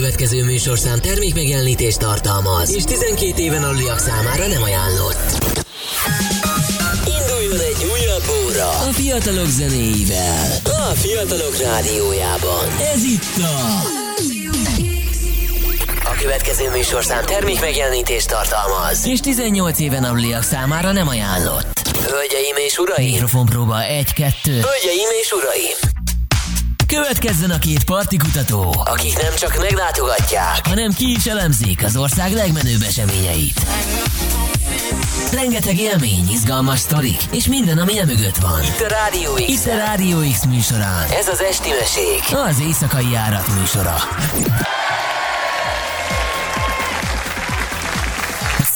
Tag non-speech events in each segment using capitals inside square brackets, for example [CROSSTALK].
következő műsorszám termék megjelenítést tartalmaz, és 12 éven aluliak számára nem ajánlott. Induljon egy újabb óra a fiatalok zenéivel, a fiatalok rádiójában. Ez itt a... A következő műsorszám termék megjelenítést tartalmaz, és 18 éven aluliak számára nem ajánlott. Hölgyeim és uraim! Mikrofonpróba 1-2. Hölgyeim és uraim! Következzen a két partikutató, akik nem csak meglátogatják, hanem ki is elemzik az ország legmenőbb eseményeit. Rengeteg élmény, izgalmas sztorik, és minden, ami mögött van. Itt a Rádió X. Itt a Rádió X műsorán. Ez az Esti Mesék. Az éjszakai járat műsora.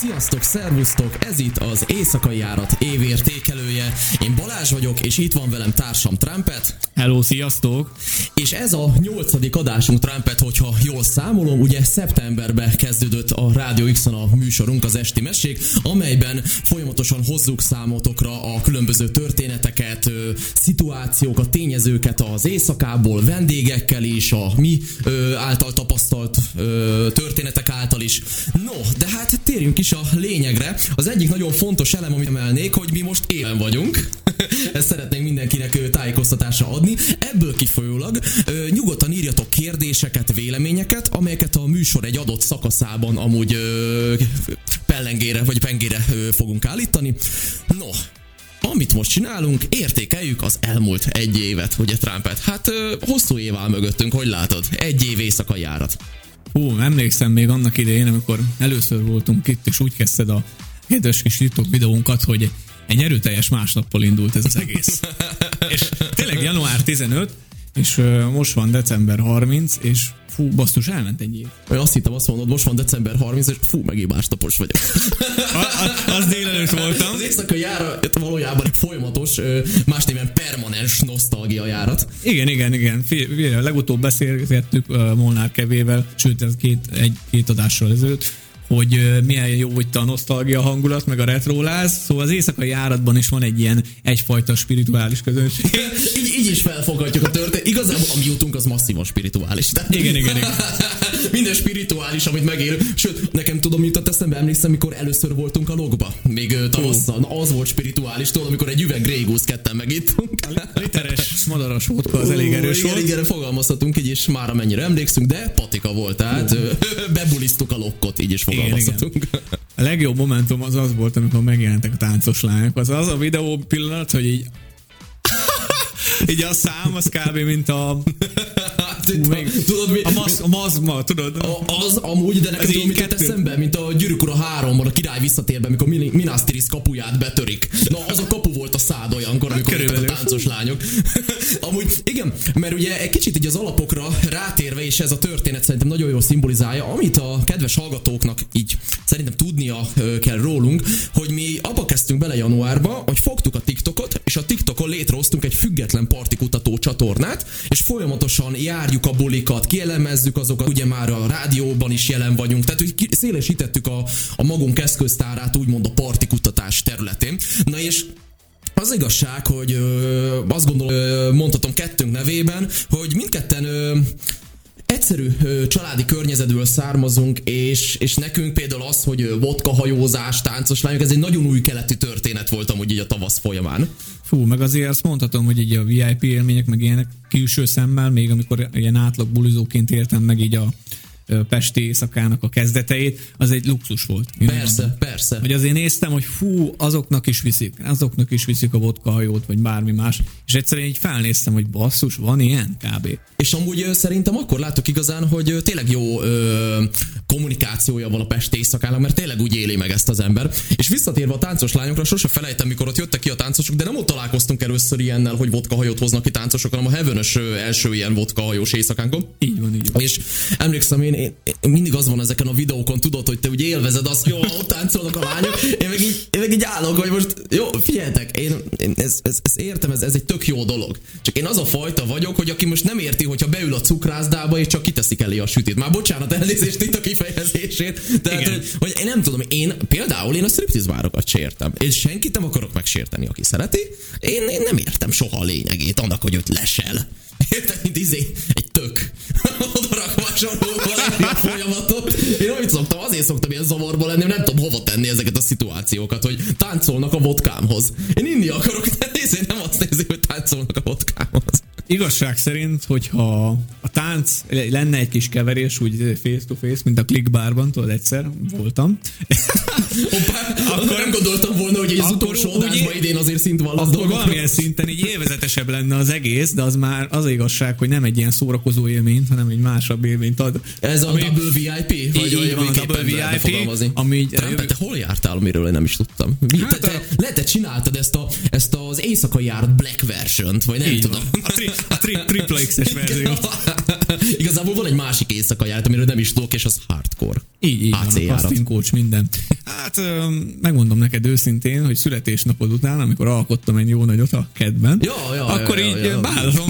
Sziasztok, szervusztok! Ez itt az Éjszakai Járat évértékelője. Én Balázs vagyok, és itt van velem társam Trumpet. Hello, sziasztok! És ez a nyolcadik adásunk Trumpet, hogyha jól számolom, ugye szeptemberben kezdődött a Rádió x a műsorunk, az Esti Mesék, amelyben folyamatosan hozzuk számotokra a különböző történeteket, szituációkat, tényezőket az éjszakából, vendégekkel is, a mi által tapasztalt történetek által is. No, de hát térjünk is a lényegre. Az egyik nagyon fontos elem, amit emelnék, hogy mi most élen vagyunk. [LAUGHS] Ezt szeretnénk mindenkinek tájékoztatásra adni. Ebből kifolyólag nyugodtan írjatok kérdéseket, véleményeket, amelyeket a műsor egy adott szakaszában amúgy pellengére vagy pengére fogunk állítani. No, amit most csinálunk, értékeljük az elmúlt egy évet, ugye Trumpet? Hát hosszú év áll mögöttünk, hogy látod? Egy év éjszaka járat. Hú, emlékszem még annak idején, amikor először voltunk itt, és úgy kezdted a kedves kis titok videónkat, hogy egy erőteljes másnappal indult ez az egész. [LAUGHS] és tényleg január 15, és most van december 30, és fú, basztus, elment egy év. Vagy azt hittem, azt mondod, most van december 30, és fú, megint másnapos vagyok. [LAUGHS] a, a, az délelőtt voltam. Az éjszakai járat valójában egy folyamatos, más néven permanens nosztalgia járat. Igen, igen, igen. Fél, legutóbb beszélgettük uh, Molnár Kevével, sőt, ez két, egy, két adással ezelőtt, hogy milyen jó itt a nosztalgia hangulat, meg a retroláz. Szóval az éjszakai járatban is van egy ilyen egyfajta spirituális közönség. így, így is felfoghatjuk a történet. Igazából a jutunk az masszívan spirituális. Tehát... Igen, igen, igen. [LAUGHS] Minden spirituális, amit megélünk. Sőt, nekem tudom, mit a eszembe, emlékszem, mikor először voltunk a logba. Még tavasszal. Na, az volt spirituális, tudod, amikor egy üveg Grey ketten megittunk. Literes madaras vodka az elég erős igen, volt. Igen, fogalmazhatunk így is már amennyire emlékszünk, de patika volt, tehát [LAUGHS] bebulisztuk a lokkot, így is fogalmazhatunk. Igen, igen. A legjobb momentum az az volt, amikor megjelentek a táncos lányok. Az az a videó pillanat, hogy így [LAUGHS] így a szám az kb. mint a tudod, mi, a, maz, a mazma, tudod? A, az amúgy, de nekem tudom, mit eszembe, mint a Gyűrűk Ura 3 a király visszatérben, amikor Minas Tirith kapuját betörik. Na, az a kapu volt a szád olyankor, amikor a táncos lányok. [LAUGHS] amúgy, igen, mert ugye egy kicsit így az alapokra rátérve, és ez a történet szerintem nagyon jól szimbolizálja, amit a kedves hallgatóknak így szerintem tudnia kell rólunk, hogy mi abba kezdtünk bele januárba, hogy fogtuk a TikTokot, és a TikTokon létrehoztunk egy független partikutató csatornát, és folyamatosan járjuk a bulikat, kielemezzük azokat, ugye már a rádióban is jelen vagyunk, tehát hogy szélesítettük a, a magunk eszköztárát, úgymond a partikutatás területén. Na és az igazság, hogy ö, azt gondolom, ö, mondhatom kettőnk nevében, hogy mindketten ö, egyszerű családi környezetből származunk, és, és nekünk például az, hogy vodka hajózás, táncos lányok, ez egy nagyon új keleti történet volt amúgy így a tavasz folyamán. Fú, meg azért azt mondhatom, hogy így a VIP élmények, meg ilyenek külső szemmel, még amikor ilyen átlag bulizóként éltem meg így a Pesti éjszakának a kezdeteit, az egy luxus volt. Persze, mondom. persze. Hogy azért néztem, hogy fú, azoknak is viszik, azoknak is viszik a vodka hajót, vagy bármi más, és egyszerűen így felnéztem, hogy basszus, van ilyen kb. És amúgy szerintem akkor látok igazán, hogy tényleg jó ö, kommunikációja van a Pesti éjszakának, mert tényleg úgy éli meg ezt az ember. És visszatérve a táncos lányokra, sose felejtem, mikor ott jöttek ki a táncosok, de nem ott találkoztunk először ilyennel, hogy vodka hajót hoznak ki táncosok, hanem a Heavenös első ilyen vodka hajós éjszakánkon. Így van, így van. És emlékszem, én, én, én, mindig az van ezeken a videókon, tudod, hogy te úgy élvezed azt, jó, ott táncolnak a lányok, én meg így, én meg így állok, hogy most, jó, figyeljetek, én, én ez, ez, ez, értem, ez, ez egy tök jó dolog. Csak én az a fajta vagyok, hogy aki most nem érti, hogyha beül a cukrászdába, és csak kiteszik elé a sütét. Már bocsánat, elnézést itt a kifejezését. Tehát, hogy, hogy, én nem tudom, én például én a striptease várokat sértem. És senkit nem akarok megsérteni, aki szereti. Én, én nem értem soha a lényegét annak, hogy őt lesel. Érted, mint izé, egy tök. [LAUGHS] Oda rakva hasonló folyamatot. Én amit szoktam, azért szoktam ilyen zavarba lenni, nem tudom hova tenni ezeket a szituációkat, hogy táncolnak a vodkámhoz. Én inni akarok tenni, [LAUGHS] én nem azt nézi, hogy táncolnak a vodkámhoz. Igazság szerint, hogyha a tánc lenne egy kis keverés, úgy face to face, mint a clickbárban, tudod, egyszer voltam. [LAUGHS] Hoppá, akkor nem gondoltam volna, hogy az utolsó adásban idén azért szint vallasz Akkor valamilyen szinten így élvezetesebb lenne az egész, de az már az igazság, hogy nem egy ilyen szórakozó élményt, hanem egy másabb élményt ad. Ez ami, a double VIP? Vagy így van, double VIP, ami így... Trump, te hol jártál, amiről én nem is tudtam? Mi? Hát te, te, lehet, te csináltad ezt, a, ezt az éjszakai járat Black version vagy nem tudom. Van. A, tri, a tri, tripla X-es verzió. Igazából van egy másik éjszakai járat, amiről nem is tudok, és az hardcore. Így, így van, a casting coach, minden. Hát megmondom neked őszintén, hogy születésnapod után, amikor alkottam egy jó nagyot a kedben, ja, ja, akkor ja, így ja, ja.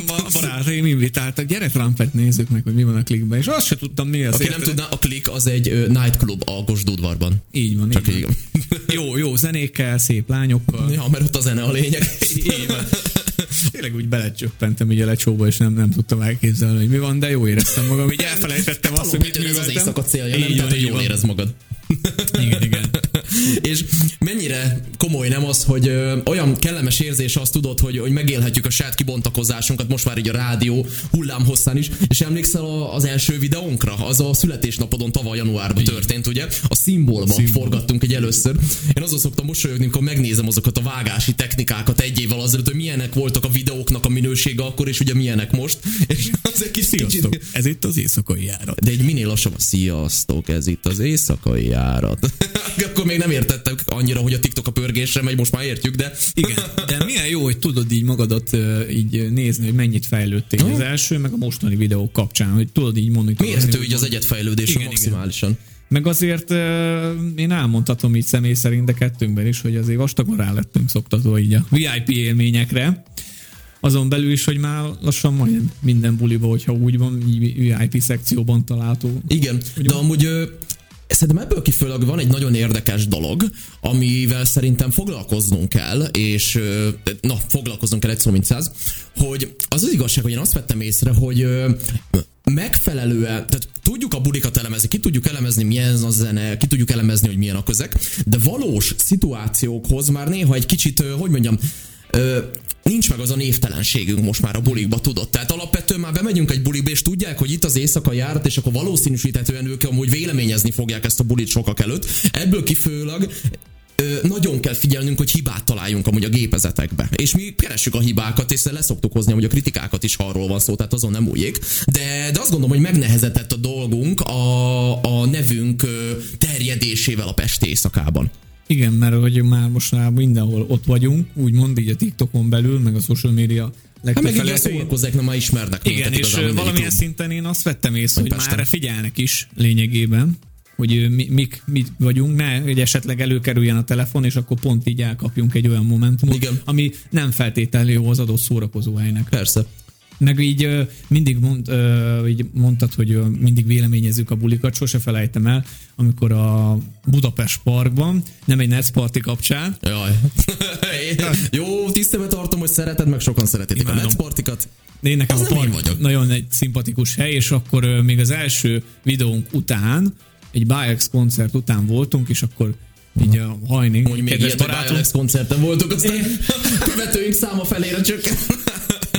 a barátaim invitáltak, gyere Trumpet nézzük meg, hogy mi van a klikben, és azt se tudtam mi az. Aki nem tudná, a klik az egy nightclub a Gosdudvarban. Így van, Csak így van. jó, jó zenékkel, szép lányokkal. Ja, mert ott a zene a lényeg. Így van. Tényleg úgy belecsöppentem így a lecsóba, és nem, nem tudtam elképzelni, hogy mi van, de jó éreztem magam, így elfelejtettem azt, hogy mit Ez az éjszaka célja, nem? Tehát, hogy jól érez magad. igen, igen. És mennyire komoly nem az, hogy ö, olyan kellemes érzés azt tudod, hogy, hogy megélhetjük a saját kibontakozásunkat most már így a rádió hullámhosszán is, és emlékszel a, az első videónkra? Az a születésnapodon tavaly januárban történt, ugye? A szimbolban Szimbol. forgattunk egy először. Én azon szoktam mosolyogni, amikor megnézem azokat a vágási technikákat egy évvel azelőtt, hogy milyenek voltak a videóknak a minősége akkor, és ugye milyenek most. [LAUGHS] És az egy kis Sziasztok, kicsit... ez itt az éjszakai járat. De egy minél lassabb, sziasztok, ez itt az éjszakai járat. [LAUGHS] akkor még nem értettem annyira, hogy a TikTok a pörgésre megy, most már értjük, de... Igen, de milyen jó, hogy tudod így magadat így nézni, hogy mennyit fejlődtél az első, meg a mostani videó kapcsán, hogy tudod így mondani. Mérhető így az egyetfejlődés maximálisan. Igen. Meg azért uh, én elmondhatom így személy szerint, de kettőnkben is, hogy azért vastagon rá lettünk szoktatva így a VIP élményekre. Azon belül is, hogy már lassan majd minden buliba, hogyha úgy van, VIP szekcióban található. Igen, de amúgy Szerintem ebből kifolyólag van egy nagyon érdekes dolog, amivel szerintem foglalkoznunk kell, és na, foglalkoznunk kell egy szó mint száz, hogy az az igazság, hogy én azt vettem észre, hogy megfelelően, tehát tudjuk a bulikat elemezni, ki tudjuk elemezni, milyen a zene, ki tudjuk elemezni, hogy milyen a közeg, de valós szituációkhoz már néha egy kicsit, hogy mondjam, nincs meg az a névtelenségünk most már a bulikba, tudod. Tehát alapvetően már bemegyünk egy bulikba, és tudják, hogy itt az éjszaka járat, és akkor valószínűsíthetően ők amúgy véleményezni fogják ezt a bulit sokak előtt. Ebből kifőleg nagyon kell figyelnünk, hogy hibát találjunk amúgy a gépezetekbe. És mi keressük a hibákat, és leszoktuk hozni hogy a kritikákat is, ha arról van szó, tehát azon nem újjék. De, de azt gondolom, hogy megnehezetett a dolgunk a, a nevünk terjedésével a Pesti éjszakában. Igen, mert hogy már most már mindenhol ott vagyunk, úgymond így a TikTokon belül, meg a social media Hát meg így a szórakozzák, nem már ismernek Igen, és valamilyen szinten én azt vettem észre, hogy Pesten. már figyelnek is lényegében, hogy mi, mik, mit vagyunk, ne, hogy esetleg előkerüljen a telefon, és akkor pont így elkapjunk egy olyan momentumot, Igen. ami nem feltétlenül jó az adott szórakozó helynek. Persze. Meg így mindig mond, így mondtad, hogy mindig véleményezzük a bulikat, sose felejtem el, amikor a Budapest Parkban, nem egy Netz Party kapcsán. Jaj. [LAUGHS] Jó, tisztelve tartom, hogy szereted, meg sokan szeretitek Imádom. a Netz Partikat. Én nekem az a park vagyok. nagyon egy szimpatikus hely, és akkor még az első videónk után, egy Bayex koncert után voltunk, és akkor így a hajning. Mondj még ilyet, barátunk. koncerten voltunk, aztán követőink száma felére csökkent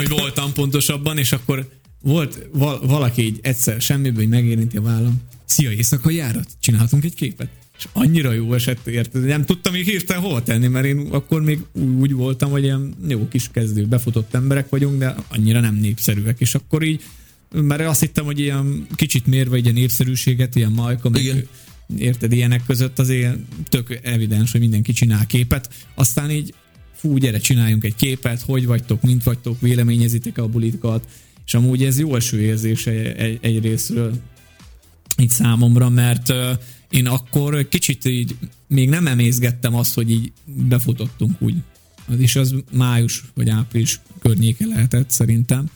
hogy voltam pontosabban, és akkor volt val- valaki így egyszer semmiből, hogy megérinti a vállam. Szia, éjszakai járat? Csinálhatunk egy képet? És annyira jó esett, érted? Nem tudtam még hirtelen hova tenni, mert én akkor még úgy voltam, hogy ilyen jó kis kezdő, befutott emberek vagyunk, de annyira nem népszerűek. És akkor így, mert azt hittem, hogy ilyen kicsit mérve egy népszerűséget, ilyen Majka, meg Igen. érted, ilyenek között azért tök evidens, hogy mindenki csinál képet. Aztán így fú, gyere, csináljunk egy képet, hogy vagytok, mint vagytok, véleményezitek a bulikat, és amúgy ez jó eső érzés egy, egy részről így számomra, mert én akkor kicsit így még nem emészgettem azt, hogy így befutottunk úgy. Az is az május vagy április környéke lehetett szerintem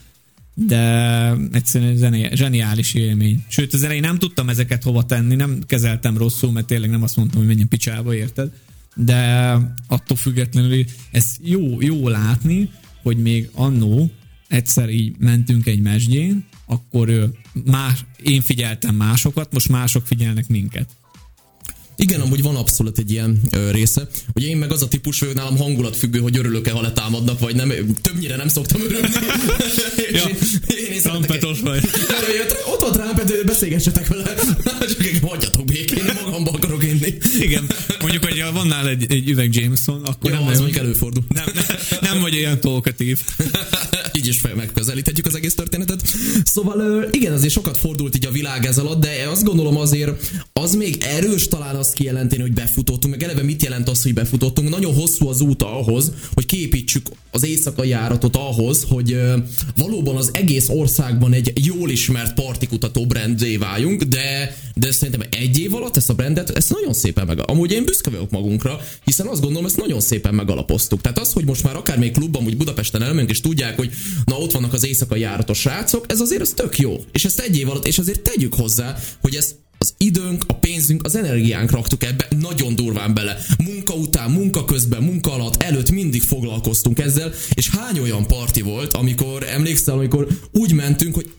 de egyszerűen zene, zseniális élmény. Sőt, az elején nem tudtam ezeket hova tenni, nem kezeltem rosszul, mert tényleg nem azt mondtam, hogy menjen picsába, érted? De attól függetlenül ez jó, jó látni, hogy még annó egyszer így mentünk egy mesdjén, akkor más, én figyeltem másokat, most mások figyelnek minket. Igen, amúgy van abszolút egy ilyen ö, része. hogy én meg az a típus vagyok nálam hangulatfüggő, hogy örülök-e, ha letámadnak, vagy nem. Többnyire nem szoktam örülni. [LAUGHS] ja, én, én, én Trumpetos vagy. Ott van Trumpet, beszélgessetek vele. Csak [LAUGHS] Igen, mondjuk, hogy van nál egy, egy üveg Jameson, akkor ja, nem, az mondjuk előfordul. Nem, nem, nem vagy olyan talkatív. [LAUGHS] így is megközelíthetjük az egész történetet. Szóval igen, azért sokat fordult így a világ ez alatt, de azt gondolom azért az még erős talán azt kijelenteni, hogy befutottunk, meg eleve mit jelent az, hogy befutottunk. Nagyon hosszú az út ahhoz, hogy képítsük az éjszakai járatot ahhoz, hogy valóban az egész országban egy jól ismert partikutató brandé váljunk, de, de szerintem egy év alatt ezt a brandet, ezt nagyon szépen meg. Amúgy én büszke vagyok magunkra, hiszen azt gondolom, ezt nagyon szépen megalapoztuk. Tehát az, hogy most már akár még klubban, vagy Budapesten elmegyünk, és tudják, hogy na ott vannak az éjszakai járatos srácok, ez azért az tök jó. És ezt egy év alatt, és azért tegyük hozzá, hogy ez az időnk, a pénzünk, az energiánk raktuk ebbe nagyon durván bele. Munka után, munka közben, munka alatt, előtt mindig foglalkoztunk ezzel, és hány olyan parti volt, amikor, emlékszel, amikor úgy mentünk, hogy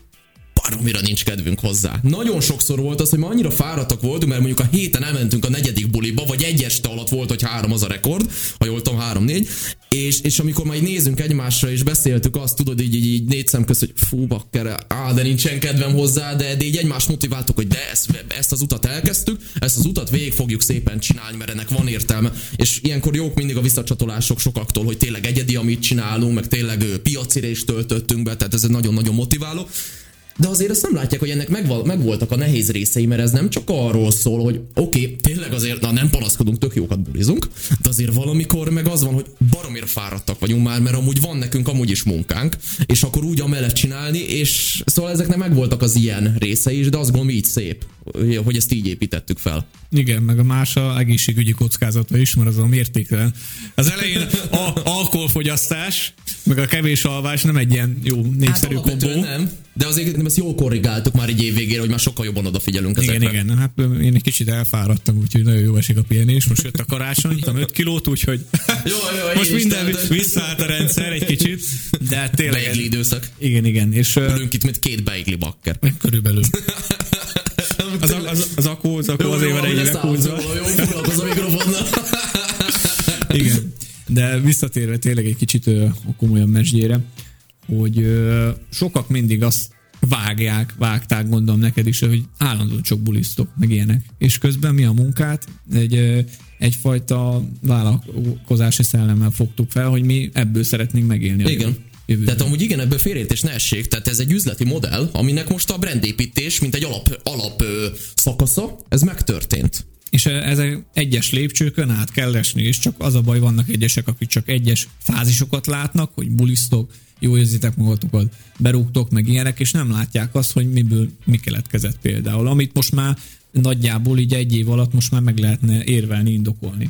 baromira nincs kedvünk hozzá. Nagyon sokszor volt az, hogy ma annyira fáradtak voltunk, mert mondjuk a héten elmentünk a negyedik buliba, vagy egy este alatt volt, hogy három az a rekord, ha jól tudom, három-négy, és, és amikor majd nézünk egymásra, és beszéltük azt, tudod, így, így, így négy szem közt, hogy fú, bakker, á, de nincsen kedvem hozzá, de, de így egymást motiváltuk, hogy de ezt, ezt az utat elkezdtük, ezt az utat végig fogjuk szépen csinálni, mert ennek van értelme. És ilyenkor jók mindig a visszacsatolások sokaktól, hogy tényleg egyedi, amit csinálunk, meg tényleg piacire is töltöttünk be, tehát ez nagyon-nagyon motiváló de azért azt nem látják, hogy ennek megval, megvoltak a nehéz részei, mert ez nem csak arról szól, hogy oké, okay, tényleg azért na, nem panaszkodunk, tök jókat bulizunk, de azért valamikor meg az van, hogy baromira fáradtak vagyunk már, mert amúgy van nekünk amúgy is munkánk, és akkor úgy amellett csinálni, és szóval ezeknek megvoltak az ilyen részei is, de azt gondolom így szép, hogy ezt így építettük fel. Igen, meg a más a egészségügyi kockázata is, mert az a mértéklen. Az elején a alkoholfogyasztás, meg a kevés alvás nem egy ilyen jó népszerű hát, kombó. nem, de azért ezt jól korrigáltuk már egy év végére, hogy már sokkal jobban odafigyelünk ezekre. Igen, igen. Hát én egy kicsit elfáradtam, úgyhogy nagyon jó esik a pihenés. Most jött a karácsony, hittem 5 kilót, úgyhogy jó, jó, most minden de... visszaállt a rendszer egy kicsit. De tényleg. Beigli időszak. Igen, igen. És, Ülünk itt, mint két beigli bakker. Körülbelül. [LAUGHS] Az, az, az akó, az akó azért van egy húzva. Jó, az a mikrofonnal. [LAUGHS] Igen. De visszatérve tényleg egy kicsit a komolyabb mesdjére, hogy sokak mindig azt vágják, vágták, gondolom neked is, hogy állandóan csak bulisztok, meg ilyenek. És közben mi a munkát egy, egyfajta vállalkozási szellemmel fogtuk fel, hogy mi ebből szeretnénk megélni. Igen. Jövőben. Tehát amúgy igen, ebből félértés ne essék. Tehát ez egy üzleti modell, aminek most a brandépítés, mint egy alap, alap ö, szakasza, ez megtörtént. És ezek egyes lépcsőkön át kell esni, és csak az a baj, vannak egyesek, akik csak egyes fázisokat látnak, hogy bulisztok, jó érzitek magatokat, berúgtok, meg ilyenek, és nem látják azt, hogy miből mi keletkezett például. Amit most már nagyjából így egy év alatt most már meg lehetne érvelni, indokolni.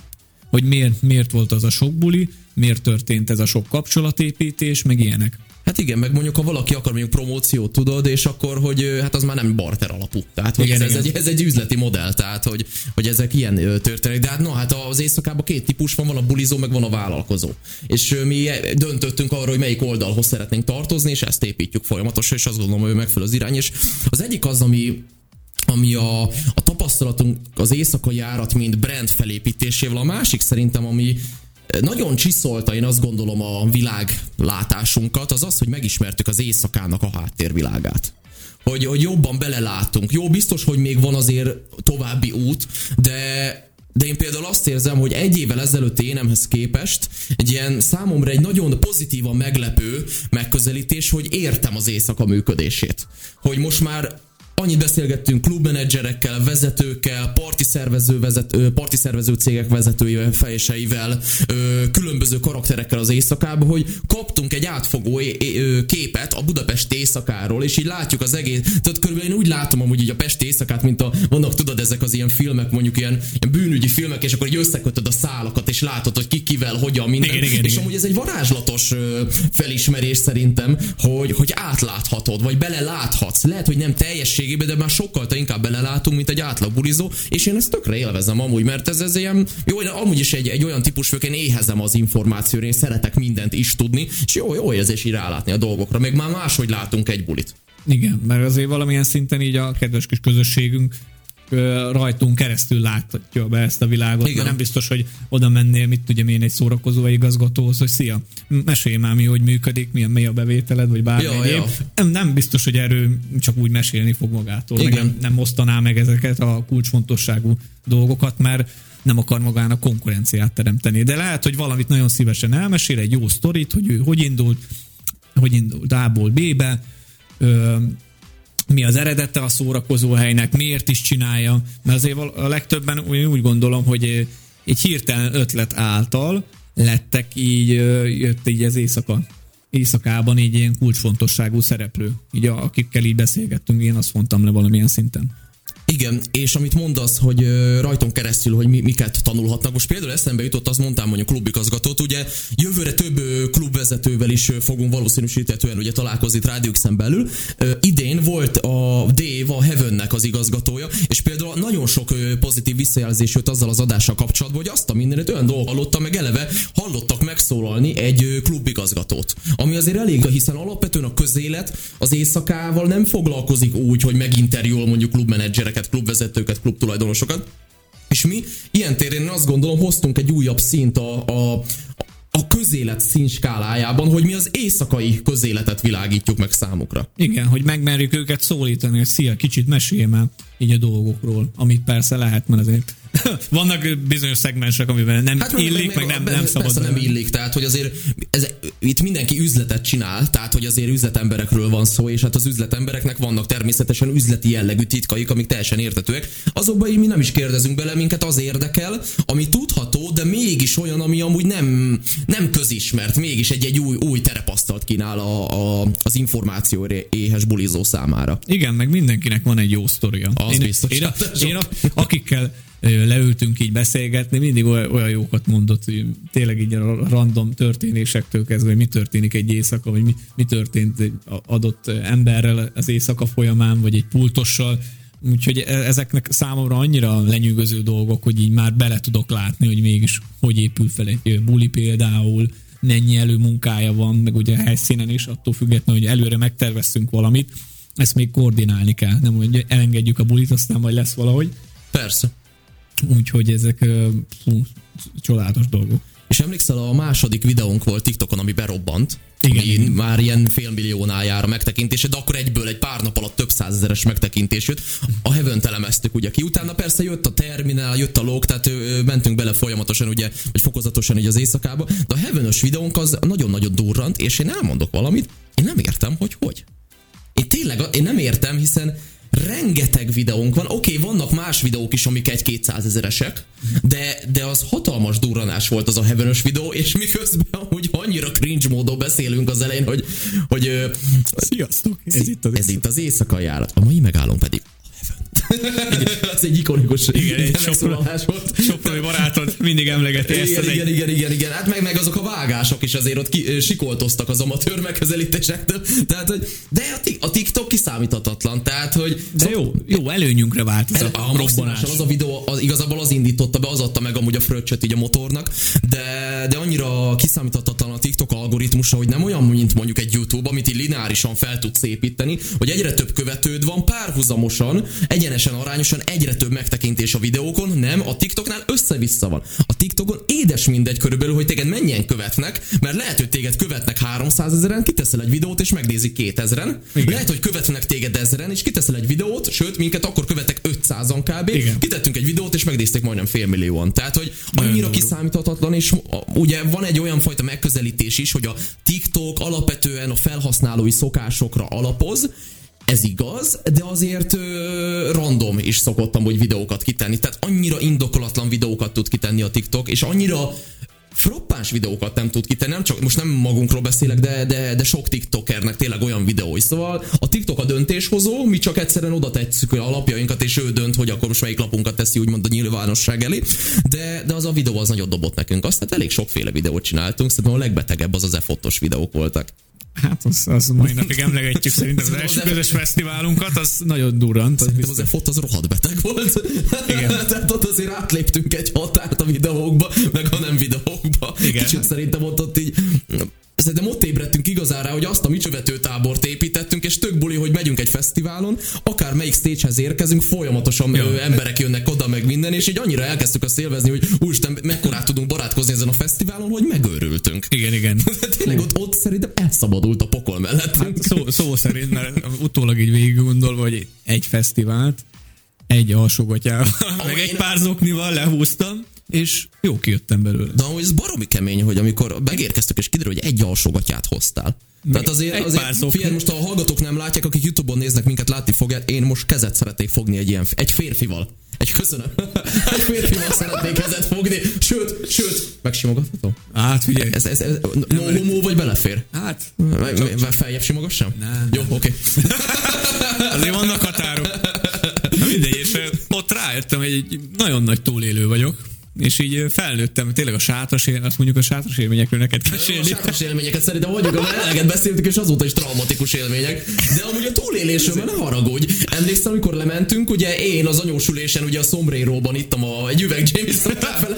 Hogy miért, miért volt az a sok buli, miért történt ez a sok kapcsolatépítés, meg ilyenek. Hát igen, meg mondjuk, ha valaki akar mondjuk promóciót, tudod, és akkor, hogy hát az már nem barter alapú. Tehát, hogy igen, ez, igen. Ez, egy, ez egy üzleti modell, tehát, hogy, hogy ezek ilyen történik. De hát no, hát az éjszakában két típus van, van a bulizó, meg van a vállalkozó. És mi döntöttünk arra, hogy melyik oldalhoz szeretnénk tartozni, és ezt építjük folyamatosan, és azt gondolom, hogy megfelel az irány. És az egyik az, ami ami a, a tapasztalatunk az éjszakai járat, mint brand felépítésével, a másik szerintem, ami nagyon csiszolta, én azt gondolom a világ látásunkat, az az, hogy megismertük az éjszakának a háttérvilágát. Hogy, hogy jobban belelátunk. Jó, biztos, hogy még van azért további út, de de én például azt érzem, hogy egy évvel ezelőtt énemhez képest egy ilyen számomra egy nagyon pozitívan meglepő megközelítés, hogy értem az éjszaka működését. Hogy most már annyit beszélgettünk klubmenedzserekkel, vezetőkkel, parti szervező, vezető, parti szervező cégek vezetőivel, fejseivel, különböző karakterekkel az éjszakában, hogy kaptunk egy átfogó képet a Budapest éjszakáról, és így látjuk az egész, tehát körülbelül én úgy látom amúgy így a Pesti éjszakát, mint a, vannak tudod ezek az ilyen filmek, mondjuk ilyen, ilyen bűnügyi filmek, és akkor így összekötöd a szálakat, és látod, hogy ki kivel, hogyan, minden. Igen, igen, és igen. amúgy ez egy varázslatos felismerés szerintem, hogy, hogy átláthatod, vagy beleláthatsz. Lehet, hogy nem teljesség összességében, de már sokkal inkább belelátunk, mint egy átlag bulizó, és én ezt tökre élvezem amúgy, mert ez, ez ilyen, jó, amúgy is egy, egy olyan típus, hogy én éhezem az információra, én szeretek mindent is tudni, és jó, jó érzés így rálátni a dolgokra, még már máshogy látunk egy bulit. Igen, mert azért valamilyen szinten így a kedves kis közösségünk rajtunk keresztül láthatja be ezt a világot. Igen. nem biztos, hogy oda mennél, mit tudja én egy szórakozó igazgatóhoz, hogy szia, mesélj már mi, hogy működik, milyen mély a bevételed, vagy bármi ja, Ja. Nem, nem biztos, hogy erről csak úgy mesélni fog magától. Igen. nem, nem osztaná meg ezeket a kulcsfontosságú dolgokat, mert nem akar magának konkurenciát teremteni. De lehet, hogy valamit nagyon szívesen elmesél, egy jó sztorit, hogy ő hogy indult, hogy indult A-ból B-be, mi az eredete a szórakozó helynek, miért is csinálja, mert azért a legtöbben úgy gondolom, hogy egy hirtelen ötlet által lettek így, jött így az éjszaka. Éjszakában így ilyen kulcsfontosságú szereplő, így a, akikkel így beszélgettünk, én azt mondtam le valamilyen szinten. Igen, és amit mondasz, hogy rajton keresztül, hogy mi, miket tanulhatnak. Most például eszembe jutott, azt mondtam, a klubigazgatót, ugye jövőre több klubvezetővel is fogunk valószínűsítetően ugye találkozni rádiók belül. Idén volt a Dave, a Heavennek az igazgatója, és például nagyon sok pozitív visszajelzés jött azzal az adással kapcsolatban, hogy azt a mindenet olyan dolgot hallottam, meg eleve hallottak megszólalni egy klubigazgatót. Ami azért elég, hiszen alapvetően a közélet az éjszakával nem foglalkozik úgy, hogy meginterjúol mondjuk klubmenedzsereket embereket, klubvezetőket, klubtulajdonosokat. És mi ilyen téren azt gondolom hoztunk egy újabb szint a, a, a közélet színskálájában, hogy mi az éjszakai közéletet világítjuk meg számukra. Igen, hogy megmerjük őket szólítani, hogy szia, kicsit mesélj már így a dolgokról, amit persze lehet, mert azért [LAUGHS] vannak bizonyos szegmensek, amiben nem hát, illik, meg, meg, nem, nem szabad. Persze nem illik, tehát hogy azért ez, itt mindenki üzletet csinál, tehát hogy azért üzletemberekről van szó, és hát az üzletembereknek vannak természetesen üzleti jellegű titkaik, amik teljesen értetőek. Azokba így mi nem is kérdezünk bele, minket az érdekel, ami tudható, de mégis olyan, ami amúgy nem, nem közismert, mégis egy, egy új, új terepasztalt kínál a, a, az információ éhes bulizó számára. Igen, meg mindenkinek van egy jó sztoria. Az én, biztos. Én, [LAUGHS] én, én akikkel leültünk így beszélgetni, mindig olyan jókat mondott, hogy tényleg így a random történésektől kezdve, hogy mi történik egy éjszaka, vagy mi, mi történt egy adott emberrel az éjszaka folyamán, vagy egy pultossal, Úgyhogy e, ezeknek számomra annyira lenyűgöző dolgok, hogy így már bele tudok látni, hogy mégis hogy épül fel egy buli például, mennyi előmunkája van, meg ugye a helyszínen is, attól függetlenül, hogy előre megterveztünk valamit, ezt még koordinálni kell, nem hogy elengedjük a bulit, aztán majd lesz valahogy. Persze. Úgyhogy ezek fú, csodálatos dolgok. És emlékszel, a második videónk volt TikTokon, ami berobbant. Igen, ami igen. már ilyen félmilliónál jár a megtekintése, de akkor egyből egy pár nap alatt több százezeres megtekintés jött. A heaven elemeztük ugye ki. Utána persze jött a terminál, jött a log, tehát mentünk bele folyamatosan ugye, vagy fokozatosan így az éjszakába. De a heaven videónk az nagyon-nagyon durrant, és én elmondok valamit, én nem értem, hogy hogy. Én tényleg, én nem értem, hiszen rengeteg videónk van. Oké, okay, vannak más videók is, amik egy 200 ezeresek, de, de az hatalmas durranás volt az a heavenös videó, és miközben hogy annyira cringe módon beszélünk az elején, hogy... hogy Sziasztok! Ez, itt az, ez itt az éjszakai járat. A mai megállom pedig Ez egy ikonikus igen, egy megszólalás volt. Soproni barátod mindig emlegeti igen, ezt az igen, egy... igen, igen, igen, hát meg, meg azok a vágások is azért ott ki, sikoltoztak az amatőr megközelítésektől. Tehát, hogy, de a, a TikTok kiszámíthatatlan, tehát, hogy... De szok, jó, jó előnyünkre vált ez a, a robbanás. Az a videó az, igazából az indította be, az adta meg amúgy a fröccsöt így a motornak, de, de annyira kiszámíthatatlan a TikTok algoritmusa, hogy nem olyan, mint mondjuk egy YouTube, amit így lineárisan fel tud szépíteni, hogy egyre több követőd van párhuzamosan, egyenesen arányosan egyre több megtekintés a videókon, nem, a TikToknál össze-vissza van. A TikTokon édes mindegy körülbelül, hogy téged mennyien követnek, mert lehet, hogy téged követnek 300 ezeren, kiteszel egy videót és megnézik 2000-en. Igen. Lehet, hogy követnek téged ezeren, és kiteszel egy videót, sőt, minket akkor követek 500-an kb. Igen. Kitettünk egy videót, és megnézték majdnem félmillióan. Tehát, hogy annyira kiszámíthatatlan, és ugye van egy olyan fajta megközelítés is, hogy a TikTok alapvetően a felhasználói szokásokra alapoz, ez igaz, de azért ö, random is szokottam, hogy videókat kitenni. Tehát annyira indokolatlan videókat tud kitenni a TikTok, és annyira floppás videókat nem tud kitenni, nem csak most nem magunkról beszélek, de, de, de sok TikTokernek tényleg olyan videói. Szóval a TikTok a döntéshozó, mi csak egyszerűen oda tetszük a lapjainkat, és ő dönt, hogy akkor most melyik lapunkat teszi úgymond a nyilvánosság elé. De, de az a videó az nagyon dobott nekünk. Azt tehát elég sokféle videót csináltunk, szerintem a legbetegebb az az e videók voltak. Hát az, az mai napig emlegetjük szerintem az első közös fesztiválunkat, az nagyon durrant. Az, az F az rohadt beteg volt. Igen. [LAUGHS] Tehát ott azért átléptünk egy határt a videókba, meg a nem videókba. Igen. Kicsit szerintem ott, ott így szerintem ott ébredtünk igazán rá, hogy azt a micsovető tábort építettünk, és tök buli, hogy megyünk egy fesztiválon, akár melyik stagehez érkezünk, folyamatosan ja. emberek jönnek oda, meg minden, és így annyira elkezdtük azt élvezni, hogy úristen, mekkorát tudunk barátkozni ezen a fesztiválon, hogy megőrültünk. Igen, igen. [LAUGHS] Tényleg ott, ott szerintem elszabadult a pokol mellett. Hát szó, szó szerint, mert utólag így végig gondolva, hogy egy fesztivált, egy alsógatyával, meg egy pár zoknival lehúztam, és jó kijöttem belőle. De amúgy ez baromi kemény, hogy amikor megérkeztük, és kiderül, hogy egy alsógatyát hoztál. Tehát azért, egy azért pár figyelj, most a hallgatók nem látják, akik Youtube-on néznek minket, látni fogják, én most kezet szeretnék fogni egy ilyen, egy férfival. Egy köszönöm. [LAUGHS] egy férfival szeretnék kezet fogni. Sőt, sőt, megsimogathatom? Hát figyelj. Ez, ez, ez no homo vagy belefér? Hát. Feljebb simogassam? Nem. Jó, oké. Okay. [LAUGHS] azért vannak rájöttem, hogy egy nagyon nagy túlélő vagyok és így felnőttem, tényleg a sátras, azt mondjuk a sátras élményekről neked mesélni. A sátras élményeket szerintem mondjuk, a eleget beszéltük, és azóta is traumatikus élmények. De amúgy a túlélésről ne haragudj. Emlékszem, amikor lementünk, ugye én az anyósulésen, ugye a Sombréróban ittam a, egy üveg Jameson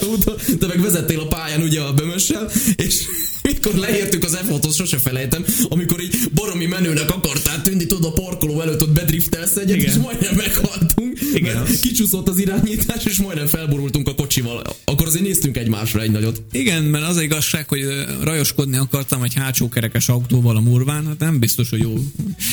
úton, de meg vezettél a pályán ugye a bömössel, és mikor leértük az f sose felejtem, amikor így baromi menőnek akartál tűnni, tudod, a parkoló előtt ott bedriftelsz egyet, Igen. és majdnem meghaltunk. Igen. Kicsúszott az irányítás, és majdnem felborultunk a kocsival akkor azért néztünk egymásra egy nagyot. Igen, mert az, igazság, hogy rajoskodni akartam egy hátsó kerekes autóval a murván, hát nem biztos, hogy jó,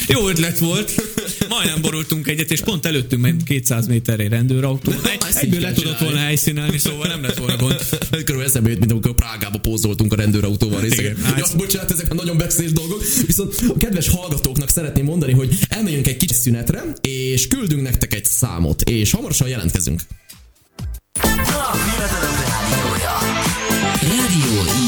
jó ötlet volt. Majdnem borultunk egyet, és pont előttünk meg 200 méterre rendőrautó. Egy, egyből le tudott volna helyszínelni, szóval nem lett volna gond. Körülbelül eszembe jött, mint amikor Prágába pózoltunk a rendőrautóval részegen. Ja, bocsánat, ezek a nagyon beszélés dolgok. Viszont a kedves hallgatóknak szeretném mondani, hogy elmegyünk egy kicsi szünetre, és küldünk nektek egy számot, és hamarosan jelentkezünk. Radio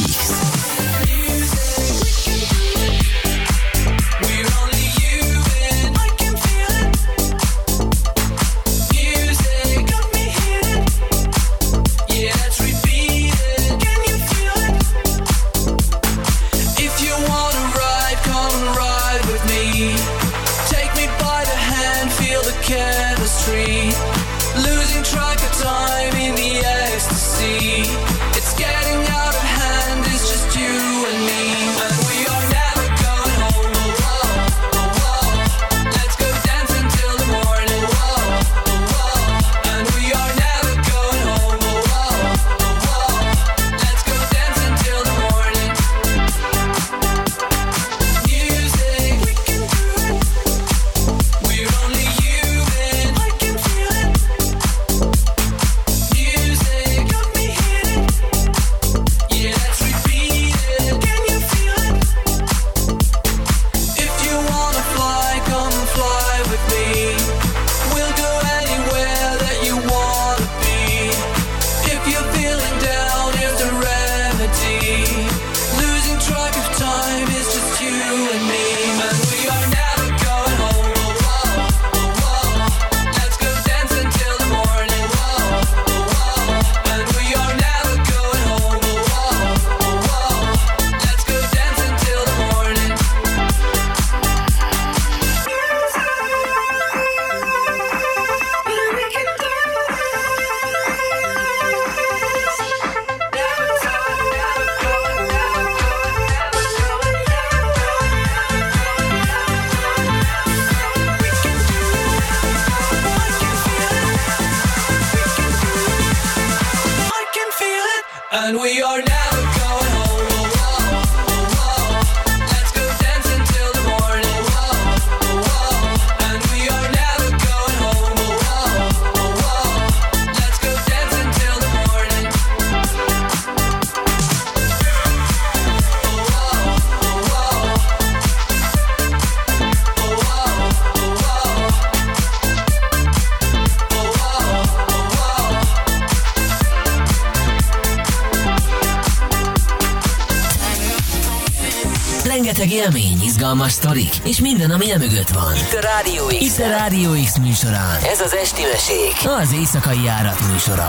izgalmas sztorik, és minden, ami mögött van. Itt a Rádió X. Itt a Rádió X műsorán. Ez az Esti Mesék. Az éjszakai járat műsora.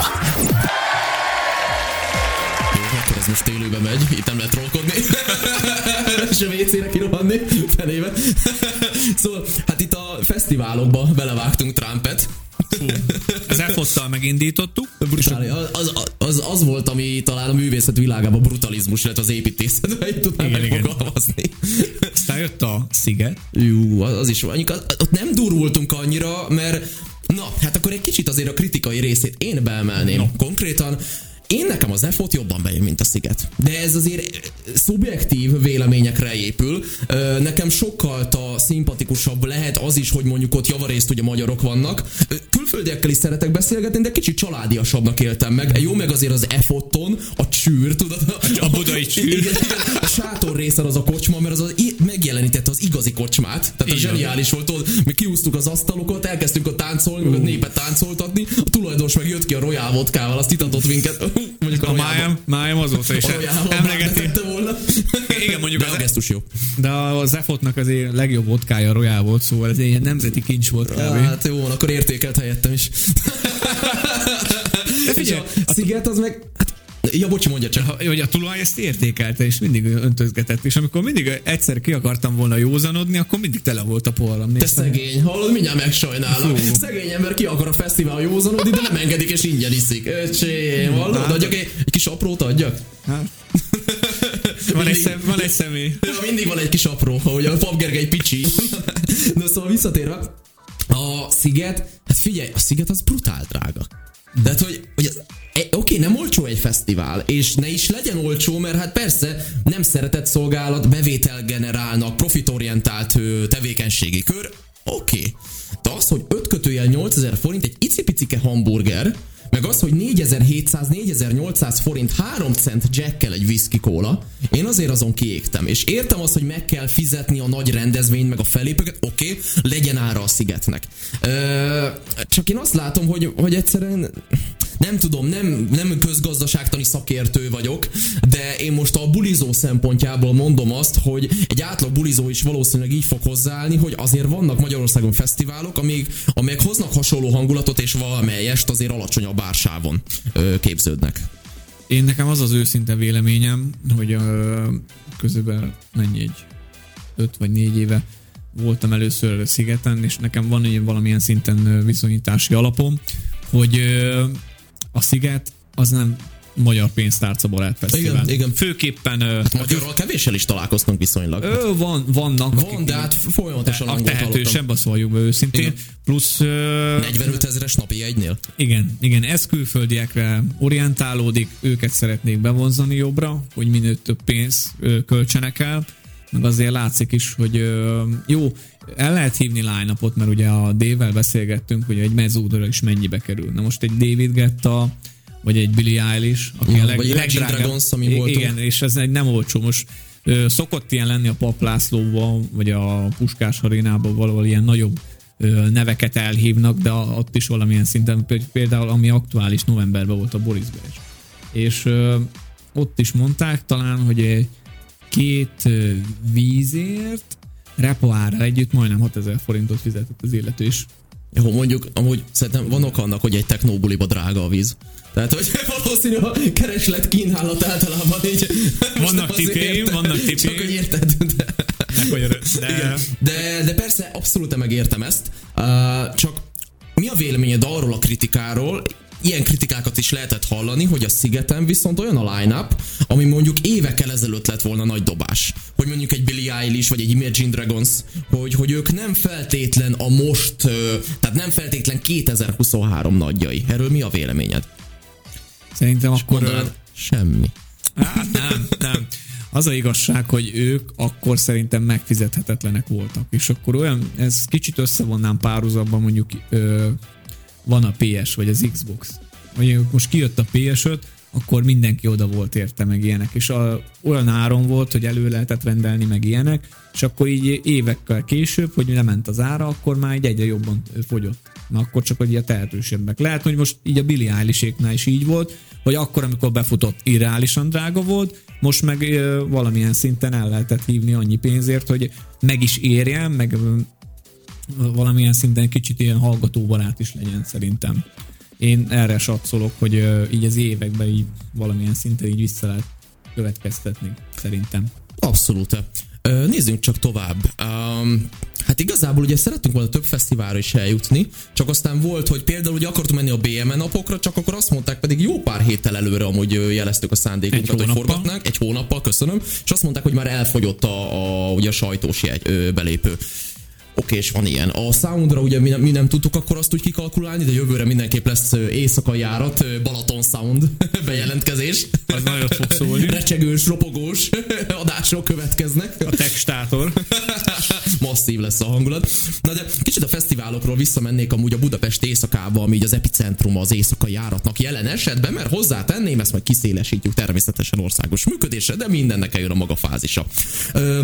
akkor ez most élőbe megy, itt nem lehet trollkodni. És a WC-re kirohanni felébe. [LAUGHS] szóval, hát itt a fesztiválokba belevágtunk Trumpet, az EFOT-tal megindítottuk. Brutális. Az, az, az, az, volt, ami talán a művészet világában brutalizmus lett az építészetben, így tudnám igen, megfogalmazni. Aztán jött a sziget. Jú, az, az is van. Ott nem durultunk annyira, mert na, hát akkor egy kicsit azért a kritikai részét én beemelném. No. Konkrétan én nekem az EFOT jobban bejön, mint a Sziget. De ez azért szubjektív véleményekre épül. Nekem sokkal a szimpatikusabb lehet az is, hogy mondjuk ott javarészt ugye magyarok vannak. Külföldiekkel is szeretek beszélgetni, de kicsit családiasabbnak éltem meg. Jó, meg azért az EFOT-on a csűr, tudod? A, a budai [LAUGHS] csűr. Igen, a sátor részen az a kocsma, mert az, az megjelenítette az igazi kocsmát. Tehát a zseniális volt, tudod, mi kiúztuk az asztalokat, elkezdtünk a táncolni, meg a népet táncoltatni, a tulajdonos meg jött ki a Royal vodkával, azt itatott minket mondjuk a májam, májam azóta is emlegeti. [LAUGHS] Igen, mondjuk de az, a gesztus jó. De a Zefotnak az én legjobb vodkája a Royal volt, szóval ez ilyen nemzeti kincs volt kb. Hát jó, akkor értékelt helyettem is. [LAUGHS] De figyelj, a sziget az meg, hát Ja, bocsi, mondja csak. Ha, hogy a tulaj ezt értékelte, és mindig öntözgetett, és amikor mindig egyszer ki akartam volna józanodni, akkor mindig tele volt a poharam. Te szegény, hallod, mindjárt megsajnálom. Fú. Szegény ember ki akar a fesztivál józanodni, de nem engedik, és ingyen iszik. Öcsém, hallod, hát. adjak egy, egy kis aprót adjak? Hát. [LAUGHS] Van, egy szem, van egy személy. Ja, mindig van egy kis apró, ahogy a Pap Gergely picsi. [LAUGHS] Na szóval visszatérve, a sziget, hát figyelj, a sziget az brutál drága. Tehát, hogy, hogy az Oké, okay, nem olcsó egy fesztivál, és ne is legyen olcsó, mert hát persze nem szeretett szolgálat, bevétel generálnak, profitorientált tevékenységi kör, oké. Okay. De az, hogy 5 kötőjel 8000 forint egy icipicike hamburger, meg az, hogy 4700-4800 forint 3 cent jackkel egy whisky kóla, én azért azon kiégtem. És értem azt, hogy meg kell fizetni a nagy rendezvényt, meg a felépőket, oké, okay, legyen ára a szigetnek. Ö, csak én azt látom, hogy, hogy egyszerűen nem tudom, nem, nem közgazdaságtani szakértő vagyok, de én most a bulizó szempontjából mondom azt, hogy egy átlag bulizó is valószínűleg így fog hozzáállni, hogy azért vannak Magyarországon fesztiválok, amik, amelyek hoznak hasonló hangulatot, és valamelyest azért alacsonyabb ársávon ö, képződnek. Én nekem az az őszinte véleményem, hogy közben mennyi egy 5 vagy 4 éve voltam először szigeten, és nekem van egy valamilyen szinten viszonyítási alapom, hogy a sziget az nem magyar pénztárca barát fesztivál. Igen, igen. Főképpen... Hát magyarról kevéssel is találkoztunk viszonylag. Ö, van, vannak. Van, akik, de hát folyamatosan A tehetősebb, azt valljuk be őszintén. Igen. Plusz... Uh, 45 ezeres napi jegynél. Igen, igen, ez külföldiekre orientálódik, őket szeretnék bevonzani jobbra, hogy minél több pénz költsenek el, meg azért látszik is, hogy jó, el lehet hívni line mert ugye a Dave-vel beszélgettünk, hogy egy mezúdra is mennyibe kerül. Na most egy David Getta, vagy egy Billy Eilish, aki ja, a leg, vagy legdrágább. Dragons, ami voltunk. Igen, és ez egy nem olcsó. Most ö, szokott ilyen lenni a Paplászlóban, vagy a Puskás arénában valahol ilyen nagyobb ö, neveket elhívnak, de ott is valamilyen szinten, például ami aktuális novemberben volt a Boris is. És ö, ott is mondták talán, hogy két vízért repoárral együtt majdnem 6000 forintot fizetett az illető is. Jó, mondjuk, amúgy szerintem van ok annak, hogy egy technóbuliba drága a víz. Tehát, hogy [LAUGHS] valószínű a kereslet kínálat általában így... Vannak tipéim, vannak tipéim. Csak, hogy érted. De, de... de, de persze, abszolút megértem ezt. Uh, csak mi a véleményed arról a kritikáról, ilyen kritikákat is lehetett hallani, hogy a szigeten viszont olyan a line-up, ami mondjuk évekkel ezelőtt lett volna nagy dobás. Hogy mondjuk egy Billie Eilish vagy egy Imagine Dragons, hogy, hogy ők nem feltétlen a most, tehát nem feltétlen 2023 nagyjai. Erről mi a véleményed? Szerintem És akkor... Mondanád, semmi. Hát nem, nem. Az a igazság, hogy ők akkor szerintem megfizethetetlenek voltak. És akkor olyan, ez kicsit összevonnám párhuzamban mondjuk ö, van a PS vagy az Xbox. Vagy most kijött a PS5, akkor mindenki oda volt érte meg ilyenek, és a, olyan áron volt, hogy elő lehetett rendelni meg ilyenek, és akkor így évekkel később, hogy lement az ára, akkor már egy egyre jobban fogyott. Na akkor csak hogy a tehetősebbek. Lehet, hogy most így a Billy eilish is így volt, hogy akkor, amikor befutott, irreálisan drága volt, most meg valamilyen szinten el lehetett hívni annyi pénzért, hogy meg is érjen, meg valamilyen szinten kicsit ilyen hallgatóbarát is legyen szerintem. Én erre satszolok, hogy így az években így valamilyen szinten így vissza lehet következtetni, szerintem. Abszolút. Nézzünk csak tovább. Um, hát igazából ugye szerettünk volna több fesztiválra is eljutni, csak aztán volt, hogy például ugye akartunk menni a BMN napokra, csak akkor azt mondták, pedig jó pár héttel előre amúgy jeleztük a szándékunkat, hogy forgatnánk, egy hónappal, köszönöm, és azt mondták, hogy már elfogyott a, a, ugye a sajtós jegy, ö, belépő. Oké, és van ilyen. A soundra ugye mi nem, mi nem tudtuk akkor azt úgy kikalkulálni, de jövőre mindenképp lesz éjszakai járat, Balaton Sound [LAUGHS] bejelentkezés. Az nagyon fog szólni. [LAUGHS] Recsegős, ropogós [LAUGHS] adások következnek. A textátor. Masszív lesz a hangulat. Na de kicsit a fesztiválokról visszamennék amúgy a Budapest éjszakába, ami így az epicentrum az éjszakai járatnak jelen esetben, mert hozzátenném, ezt majd kiszélesítjük természetesen országos működésre, de mindennek eljön a maga fázisa. Ö,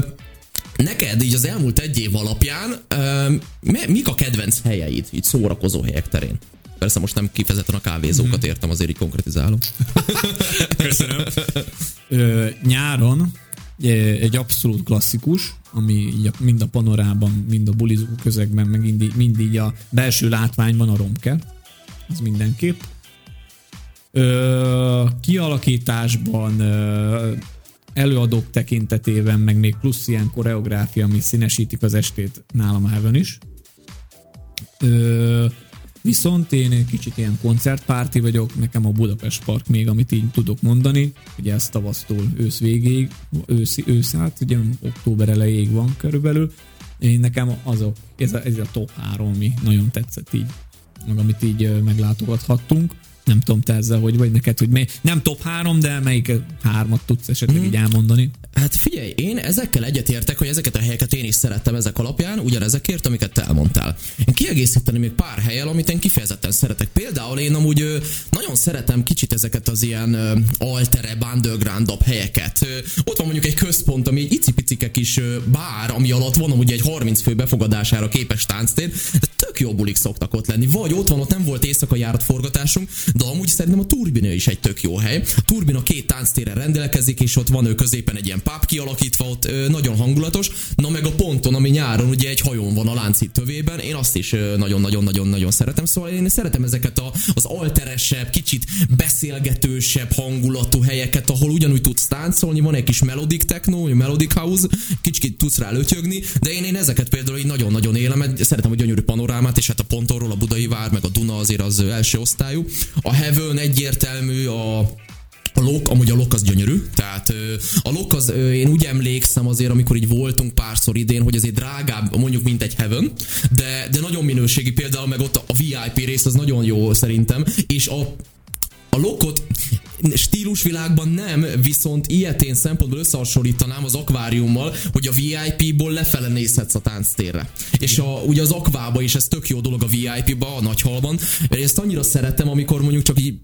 Neked így az elmúlt egy év alapján uh, mik a kedvenc helyeid, így szórakozó helyek terén? Persze most nem kifejezetten a kávézókat mhm. értem, azért így konkretizálom. [LAUGHS] Köszönöm. Ö, nyáron egy abszolút klasszikus, ami mind a panorában, mind a bulizó közegben, meg mindig, mindig a belső látványban a romke. Az mindenképp. Ö, kialakításban ö, előadók tekintetében, meg még plusz ilyen koreográfia, ami színesítik az estét nálam Heaven is. Ö, viszont én egy kicsit ilyen koncertpárti vagyok, nekem a Budapest Park még, amit így tudok mondani, ugye ez tavasztól ősz végéig, ősz, ősz át, ugye október elejéig van körülbelül, én nekem az a, ez, a, ez a top 3, ami nagyon tetszett így, meg amit így meglátogathattunk. Nem tudom te ezzel, hogy vagy neked, hogy mely, nem top három, de melyik hármat tudsz esetleg mm. így elmondani? Hát figyelj, én ezekkel egyetértek, hogy ezeket a helyeket én is szerettem ezek alapján, ugyanezekért, amiket te elmondtál. Én kiegészíteni még pár helyel, amit én kifejezetten szeretek. Például én amúgy nagyon szeretem kicsit ezeket az ilyen alterebb, undergroundabb helyeket. Ott van mondjuk egy központ, ami egy icipicike kis bár, ami alatt van amúgy egy 30 fő befogadására képes tánctér, tök jó bulik szoktak ott lenni. Vagy ott van, ott nem volt éjszaka járat forgatásunk, de amúgy szerintem a Turbina is egy tök jó hely. A Turbina két tánctére rendelkezik, és ott van ő középen egy ilyen páp kialakítva, ott ö, nagyon hangulatos. Na meg a ponton, ami nyáron ugye egy hajón van a láncít tövében, én azt is nagyon-nagyon-nagyon-nagyon szeretem. Szóval én szeretem ezeket a, az alteresebb, kicsit beszélgetősebb hangulatú helyeket, ahol ugyanúgy tudsz táncolni, van egy kis melodic techno, melodic house, kicsit tudsz rá lötyögni, de én, én ezeket például így nagyon-nagyon élem, szeretem a gyönyörű panorámát, és hát a pontorról a Budai vár, meg a Duna azért az első osztályú. A Heaven egyértelmű, a a lok, amúgy a lok az gyönyörű, tehát a lok az, én úgy emlékszem azért, amikor így voltunk párszor idén, hogy azért drágább mondjuk, mint egy Heaven, de, de nagyon minőségi például, meg ott a VIP rész az nagyon jó szerintem, és a a lokot stílusvilágban nem, viszont ilyetén szempontból összehasonlítanám az akváriummal, hogy a VIP-ból lefele nézhetsz a tánctérre. És a, ugye az akvába is ez tök jó dolog a VIP-ba, a nagyhalban. Ezt annyira szeretem, amikor mondjuk csak így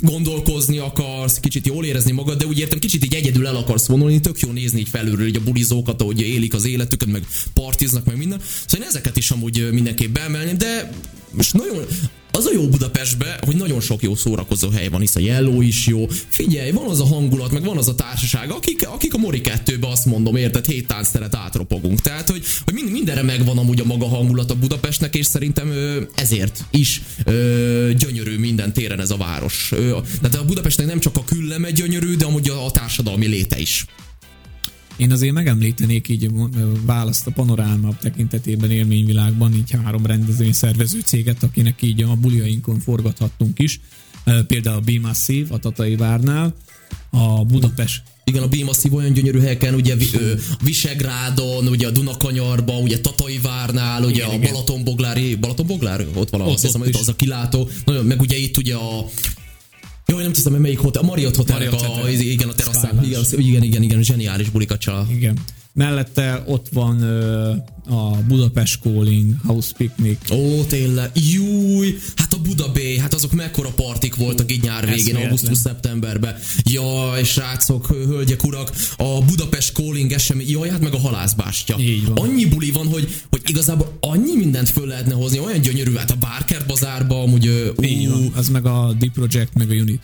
gondolkozni akarsz, kicsit jól érezni magad, de úgy értem, kicsit így egyedül el akarsz vonulni, tök jó nézni így felülről így a bulizókat, ahogy élik az életüket, meg partiznak, meg minden. Szóval én ezeket is amúgy mindenképp beemelném, de most nagyon, az a jó Budapestbe, hogy nagyon sok jó szórakozó hely van, hisz a Yellow is jó. Figyelj, van az a hangulat, meg van az a társaság, akik, akik a Mori 2 azt mondom, érted, hét táncteret átropogunk. Tehát, hogy, hogy mind, mindenre megvan amúgy a maga hangulat a Budapestnek, és szerintem ezért is ö, gyönyörű minden téren ez a város. Ö, tehát a Budapestnek nem csak a külleme gyönyörű, de amúgy a, a társadalmi léte is. Én azért megemlítenék így választ a panoráma tekintetében élményvilágban, így három rendezvény szervező céget, akinek így a buliainkon forgathattunk is. Például a Be Massive a Tatai Várnál, a Budapest igen, a Bimasszív olyan gyönyörű helyeken, ugye Visegrádon, ugye a Dunakanyarba, ugye Tatai Várnál, ugye igen, a Balatonboglári, Balatonboglár? Ott van, ott, azt hiszem, az a kilátó, meg ugye itt ugye a jó, nem tudom, melyik hotel, a Marriott Hotel, Marriott a, Hotel. igen, a teraszán. Igen, igen, igen, igen, zseniális bulikat csal. Igen. Mellette ott van ö, a Budapest Calling, House Picnic. Ó, tényleg. Júj! Hát a Buda Bay, hát azok mekkora partik voltak így nyár végén, augusztus-szeptemberben. Jaj, srácok, hölgyek, urak, a Budapest Calling esemény, jaj, hát meg a halászbástya. Annyi buli van, hogy, hogy igazából annyi mindent föl lehetne hozni, olyan gyönyörű, hát a Barker bazárba, amúgy... Ú, Így van, az meg a Deep Project, meg a Unit.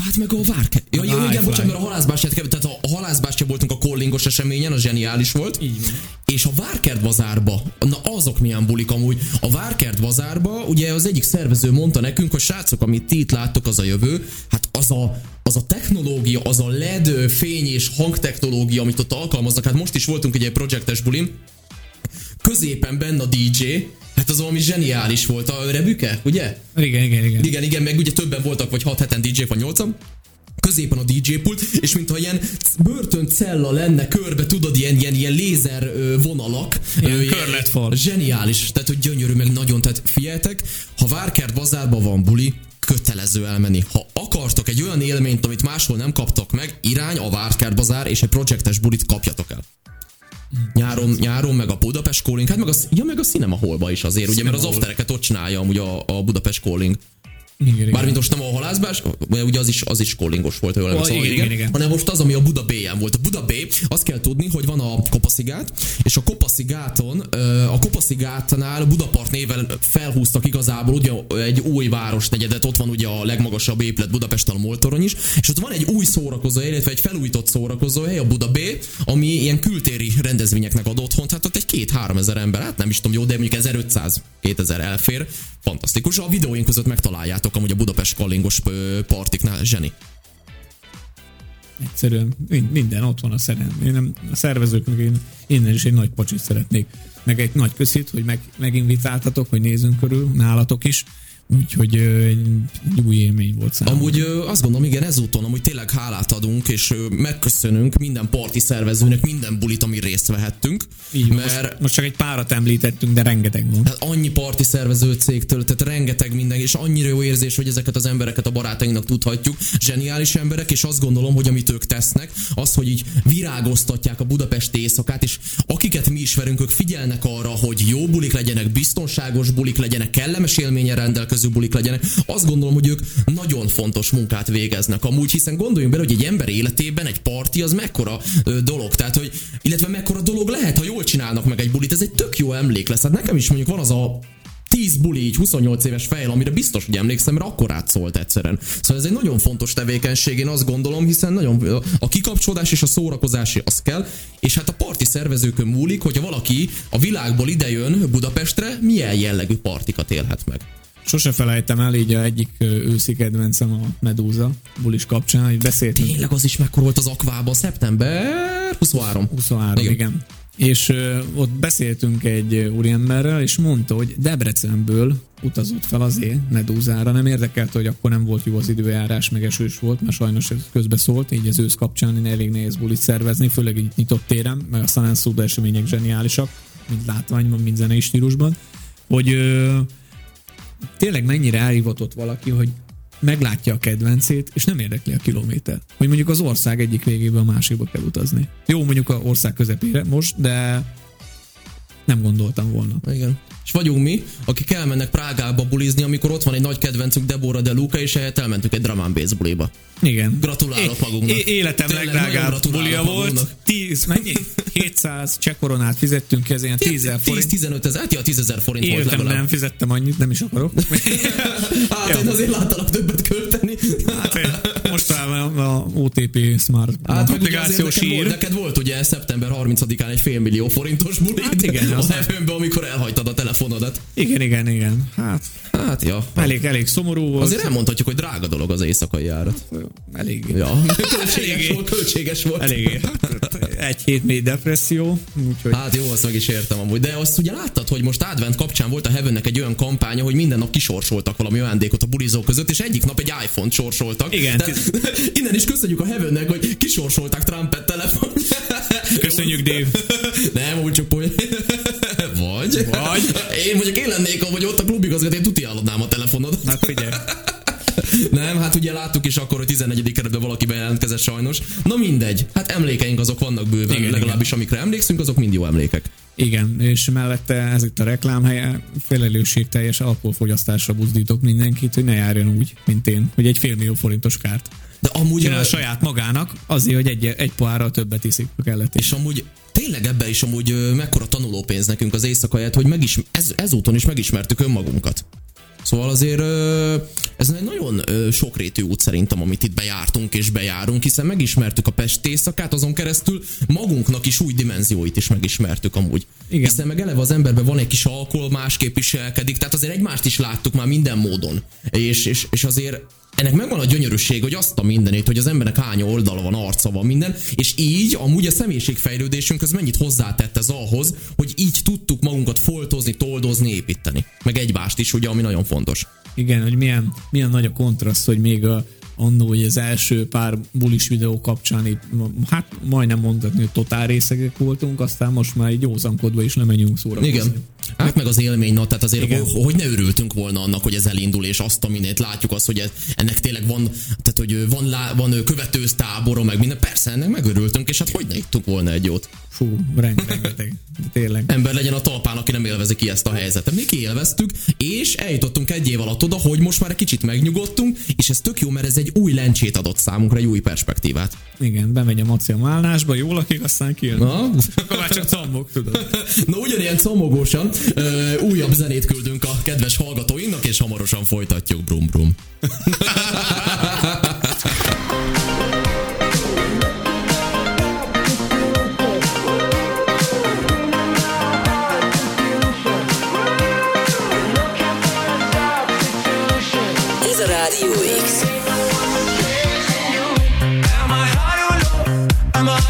Ja, hát meg a Várke. Ja, jó, igen, bocsánat, mert a halászbástyát, tehát a halászbástya voltunk a kollingos eseményen, az zseniális volt. Így van. És a Várkert bazárba, na azok milyen bulik amúgy. A Várkert bazárba, ugye az egyik szervező mondta nekünk, hogy srácok, amit ti itt láttok, az a jövő, hát az a, az a technológia, az a LED fény és hangtechnológia, amit ott alkalmaznak, hát most is voltunk egy projektes bulim, középen benne a DJ, Hát az valami zseniális volt a rebüke, ugye? Igen, igen, igen. Igen, igen, meg ugye többen voltak, vagy 6 heten DJ-k, vagy 8 középen a DJ pult, és mintha ilyen cella lenne körbe, tudod, ilyen, ilyen, ilyen lézer vonalak. Ilyen körletfal. Zseniális, tehát hogy gyönyörű, meg nagyon, tehát figyeltek, ha Várkert bazárban van buli, kötelező elmenni. Ha akartok egy olyan élményt, amit máshol nem kaptak meg, irány a Várkert bazár, és egy projektes bulit kapjatok el. Nyáron, nyáron meg a Budapest Calling, hát meg a, ja, meg a Cinema Hallba is azért, ugye, mert az aftereket ott csinálja amúgy a, a Budapest Calling. Igen, Bármint most nem a halászbás, ugye az is, az is kollingos volt, jól emlékszem, igen, igen, igen, hanem most az, ami a Buda B-en volt. A Buda B, azt kell tudni, hogy van a Kopaszigát, és a Kopaszigáton, a Kopaszigátnál Budapart néven felhúztak igazából ugye egy új városnegyedet, ott van ugye a legmagasabb épület Budapesten a Moltorony is, és ott van egy új szórakozó, illetve egy felújított szórakozó hely, a Buda B, ami ilyen kültéri rendezvényeknek ad otthont, hát ott egy két-három ezer ember, hát nem is tudom jó, de mondjuk 1500-2000 elfér, fantasztikus. A videóink között megtaláljátok amúgy a Budapest kallingos partiknál, zseni. Egyszerűen minden ott van a szerem. Én nem, a szervezőknek én innen is egy nagy pacsit szeretnék. Meg egy nagy köszít, hogy meg, meginvitáltatok, hogy nézzünk körül, nálatok is. Úgyhogy egy új élmény volt számomra. Amúgy azt gondolom, igen, ezúton amúgy tényleg hálát adunk, és megköszönünk minden parti szervezőnek, minden bulit, ami részt vehettünk. Így, mert most, most, csak egy párat említettünk, de rengeteg van. Hát annyi parti szervező cégtől, tehát rengeteg minden, és annyira jó érzés, hogy ezeket az embereket a barátainknak tudhatjuk. Zseniális emberek, és azt gondolom, hogy amit ők tesznek, az, hogy így virágoztatják a budapesti éjszakát, és akiket mi ismerünk, ők figyelnek arra, hogy jó bulik legyenek, biztonságos bulik legyenek, kellemes élménye rendelkező különböző bulik legyenek. Azt gondolom, hogy ők nagyon fontos munkát végeznek amúgy, hiszen gondoljunk bele, hogy egy ember életében egy parti az mekkora ö, dolog, tehát hogy, illetve mekkora dolog lehet, ha jól csinálnak meg egy bulit, ez egy tök jó emlék lesz. Hát nekem is mondjuk van az a 10 buli így 28 éves fejl, amire biztos, hogy emlékszem, mert akkor átszólt egyszerűen. Szóval ez egy nagyon fontos tevékenység, én azt gondolom, hiszen nagyon a kikapcsolódás és a szórakozás az kell, és hát a parti szervezőkön múlik, hogyha valaki a világból idejön Budapestre, milyen jellegű partikat élhet meg. Sose felejtem el, így a egyik őszi kedvencem a Medúza bulis kapcsán, hogy beszéltünk. Tényleg az is mekkora volt az akvában, szeptember 23. 23, igen. igen. És ö, ott beszéltünk egy úriemberrel, és mondta, hogy Debrecenből utazott fel azért Medúzára. Nem érdekelte, hogy akkor nem volt jó az időjárás, meg esős volt, mert sajnos ez közbe szólt, így az ősz kapcsán elég nehéz bulit szervezni, főleg így nyitott téren, meg a San események zseniálisak, mint látványban, mint zenei stílusban, hogy ö, tényleg mennyire elhivatott valaki, hogy meglátja a kedvencét, és nem érdekli a kilométer. Hogy mondjuk az ország egyik végébe a másikba kell utazni. Jó, mondjuk a ország közepére most, de nem gondoltam volna. Igen. És vagyunk mi, akik elmennek Prágába bulizni, amikor ott van egy nagy kedvencünk Deborah De Luca, és ehhez elmentünk egy drum and bass buliba. Igen. Gratulálok é, magunknak. É, életem Tényleg legdrágább bulia volt. 10, mennyi? 700 cseh koronát fizettünk, ez ilyen 10 ezer forint. 10-15 ezer, ja, 10 ezer forint Életem volt legalább. nem fizettem annyit, nem is akarok. [LAUGHS] hát ja. én azért láttalak többet költeni. hát most a OTP Smart hát, applikációs neked, volt, neked volt ugye szeptember 30-án egy fél millió forintos buli. Hát igen. A nevőmben, amikor elhagytad a telefonodat. Igen, igen, igen. Hát, hát ja. Elég, elég szomorú volt. Azért elmondhatjuk, hogy drága dolog az éjszakai járat. Elég. Ja, [LAUGHS] költséges volt, költséges volt. Elég. [LAUGHS] Egy hét mély depresszió. Úgyhogy... Hát jó, azt meg is értem amúgy. De azt ugye láttad, hogy most advent kapcsán volt a Heavennek egy olyan kampánya, hogy minden nap kisorsoltak valami ajándékot a bulizók között, és egyik nap egy iPhone-t sorsoltak. Igen. Tehát, [LAUGHS] innen is köszönjük a Heavennek, hogy kisorsolták Trumpet telefon. [LAUGHS] Köszönjük, Dave. [LAUGHS] Nem, úgy csak poly... Vagy. Vagy. Én mondjuk én lennék, hogy ott a klubigazgató, én tuti a telefonod. Hát figyelj. Nem, hát ugye láttuk is akkor, hogy 11. keretben valaki bejelentkezett sajnos. Na mindegy, hát emlékeink azok vannak bőven, igen, legalábbis igen. amikre emlékszünk, azok mind jó emlékek. Igen, és mellette ez itt a reklámhelye teljes alkoholfogyasztásra buzdítok mindenkit, hogy ne járjon úgy, mint én, hogy egy fél millió forintos kárt. De amúgy a... saját magának, azért, hogy egy, egy poárral többet iszik a kellett. És amúgy tényleg ebbe is amúgy mekkora tanulópénz nekünk az éjszakaját, hogy megis, ez, ezúton is megismertük önmagunkat. Szóval azért ez egy nagyon sokrétű út szerintem, amit itt bejártunk és bejárunk, hiszen megismertük a Pest éjszakát, azon keresztül magunknak is új dimenzióit is megismertük amúgy. Igen. Hiszen meg eleve az emberben van egy kis alkohol, másképp viselkedik, tehát azért egymást is láttuk már minden módon. És, és, és azért ennek megvan a gyönyörűség, hogy azt a mindenét, hogy az embernek hány oldala van, arca van, minden, és így amúgy a személyiségfejlődésünk az mennyit hozzátett ez ahhoz, hogy így tudtuk magunkat foltozni, toldozni, építeni. Meg egymást is, ugye, ami nagyon fontos. Igen, hogy milyen, milyen nagy a kontraszt, hogy még a, annó, hogy az első pár bulis videó kapcsán itt, hát majdnem mondhatni, hogy totál részegek voltunk, aztán most már egy józankodva is nem menjünk szórakozni. Igen. Hát meg az élmény, na, tehát azért, Igen. hogy ne örültünk volna annak, hogy ez elindul, és azt a minét látjuk azt, hogy ez, ennek tényleg van, tehát hogy van, lá, van követőz tábora, meg minden, persze ennek megörültünk, és hát hogy ne ittunk volna egy jót. Fú, rengeteg, tényleg. Ember legyen a talpán, aki nem élvezi ki ezt a helyzetet. Mi kiélveztük, és eljutottunk egy év alatt oda, hogy most már egy kicsit megnyugodtunk, és ez tök jó, mert ez egy új lencsét adott számunkra, egy új perspektívát. Igen, bemegy a Maci a málnásba, jól lakik, aztán kijön. Na? Akkor már csak combog, tudod. Na ugyanilyen combogósan ö, újabb zenét küldünk a kedves hallgatóinknak, és hamarosan folytatjuk. Brum brum. Radio X. Am I high or low? Am I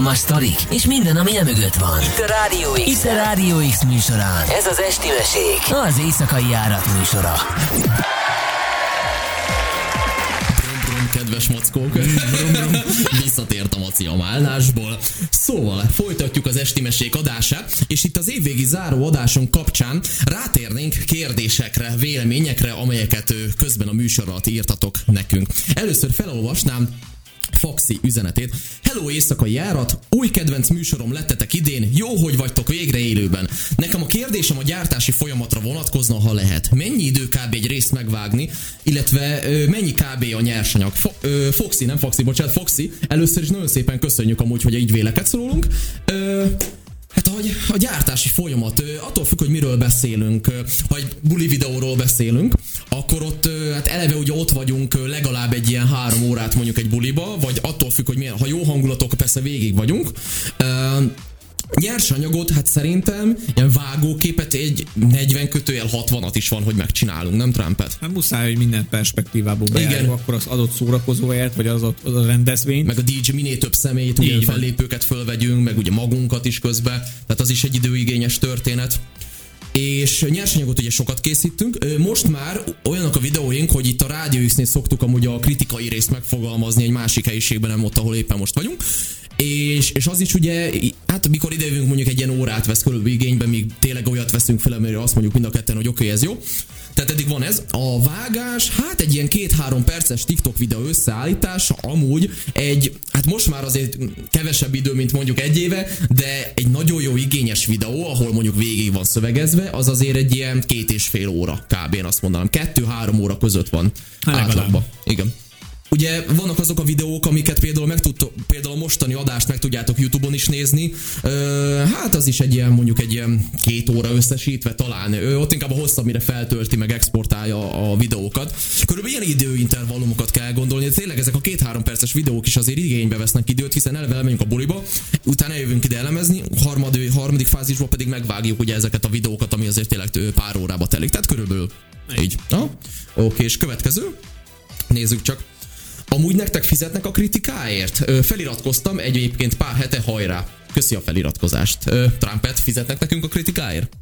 izgalmas sztorik, és minden, ami e mögött van. Itt a Rádió X. Itt a Rádió X műsorán. Ez az Esti Mesék, az éjszakai járat műsora. Brum, brum, kedves mackók, visszatért a maci a málnásból. Szóval folytatjuk az Esti Mesék adását, és itt az évvégi záró adáson kapcsán rátérnénk kérdésekre, véleményekre, amelyeket közben a műsor alatt írtatok nekünk. Először felolvasnám Foxy üzenetét. Hello éjszakai járat, új kedvenc műsorom lettetek idén, jó, hogy vagytok végre élőben. Nekem a kérdésem a gyártási folyamatra vonatkozna, ha lehet. Mennyi idő kb. egy részt megvágni, illetve ö, mennyi kb. a nyersanyag? Fo, ö, Foxy, nem Foxy, bocsánat, Foxy. Először is nagyon szépen köszönjük amúgy, hogy így véleket szólunk. Ö, Hát a, a gyártási folyamat, attól függ, hogy miről beszélünk. Ha buli videóról beszélünk, akkor ott hát eleve ugye ott vagyunk legalább egy ilyen három órát mondjuk egy buliba, vagy attól függ, hogy milyen, ha jó hangulatok, persze végig vagyunk. Nyersanyagot, hát szerintem ilyen vágóképet egy 40 kötőjel 60-at is van, hogy megcsinálunk, nem Trumpet? Hát muszáj, hogy minden perspektívából bejárjuk, Igen. akkor az adott szórakozóért, vagy az, az a rendezvényt. Meg a DJ minél több személyt, ugye fellépőket fölvegyünk, meg ugye magunkat is közbe, tehát az is egy időigényes történet és nyersanyagot ugye sokat készítünk. Most már olyanok a videóink, hogy itt a Rádió X-nél szoktuk amúgy a kritikai részt megfogalmazni egy másik helyiségben, nem ott, ahol éppen most vagyunk. És, és az is ugye, hát mikor idejövünk mondjuk egy ilyen órát vesz körülbelül igénybe, míg tényleg olyat veszünk fel, amire azt mondjuk mind a ketten, hogy oké, okay, ez jó. Tehát eddig van ez. A vágás, hát egy ilyen két-három perces TikTok videó összeállítása amúgy egy, hát most már azért kevesebb idő, mint mondjuk egy éve, de egy nagyon jó igényes videó, ahol mondjuk végig van szövegezve, az azért egy ilyen két és fél óra kb. én azt mondanám. Kettő-három óra között van hát átlagban. Igen. Ugye vannak azok a videók, amiket például meg tudtok, például a mostani adást meg tudjátok Youtube-on is nézni. Ö, hát az is egy ilyen, mondjuk egy ilyen két óra összesítve talán. Ö, ott inkább a hosszabb, mire feltölti, meg exportálja a videókat. Körülbelül ilyen időintervallumokat kell gondolni. Tényleg ezek a két-három perces videók is azért igénybe vesznek időt, hiszen eleve elmegyünk a buliba, utána jövünk ide elemezni, harmadik, harmadik fázisban pedig megvágjuk ugye ezeket a videókat, ami azért tényleg pár órába telik. Tehát körülbelül így. Oké, és következő. Nézzük csak. Amúgy nektek fizetnek a kritikáért? Feliratkoztam egyébként pár hete hajrá. Köszi a feliratkozást. Trumpet fizetnek nekünk a kritikáért?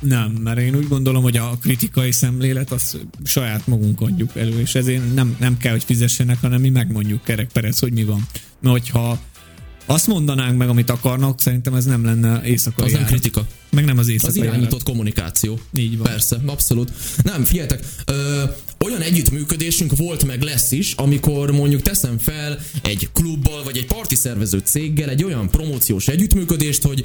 Nem, mert én úgy gondolom, hogy a kritikai szemlélet az saját magunk adjuk elő, és ezért nem, nem kell, hogy fizessenek, hanem mi megmondjuk kerekperec, hogy mi van. Mert hogyha azt mondanánk meg, amit akarnak, szerintem ez nem lenne éjszakai Az nem kritika. Meg nem az éjszakai Az irányított járat. kommunikáció. Így van. Persze, abszolút. Nem, figyeljetek, ö, olyan együttműködésünk volt meg lesz is, amikor mondjuk teszem fel egy klubbal, vagy egy parti szervező céggel egy olyan promóciós együttműködést, hogy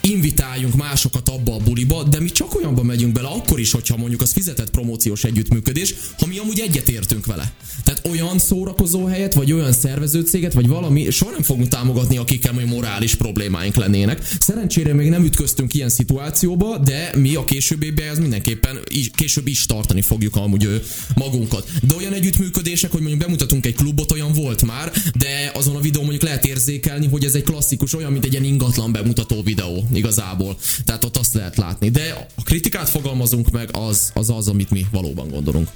invitáljunk másokat abba a buliba, de mi csak olyanba megyünk bele, akkor is, hogyha mondjuk az fizetett promóciós együttműködés, ha mi amúgy egyetértünk vele. Tehát olyan szórakozó helyet, vagy olyan szervezőcéget, vagy valami, soha nem fogunk támogatni, akikkel majd morális problémáink lennének. Szerencsére még nem ütköztünk ilyen szituációba, de mi a későbbiben ez mindenképpen is, később is tartani fogjuk amúgy magunkat. De olyan együttműködések, hogy mondjuk bemutatunk egy klubot, olyan volt már, de azon a videó mondjuk lehet érzékelni, hogy ez egy klasszikus, olyan, mint egy ilyen ingatlan bemutató videó igazából. Tehát ott azt lehet látni. De a kritikát fogalmazunk meg, az az, az amit mi valóban gondolunk.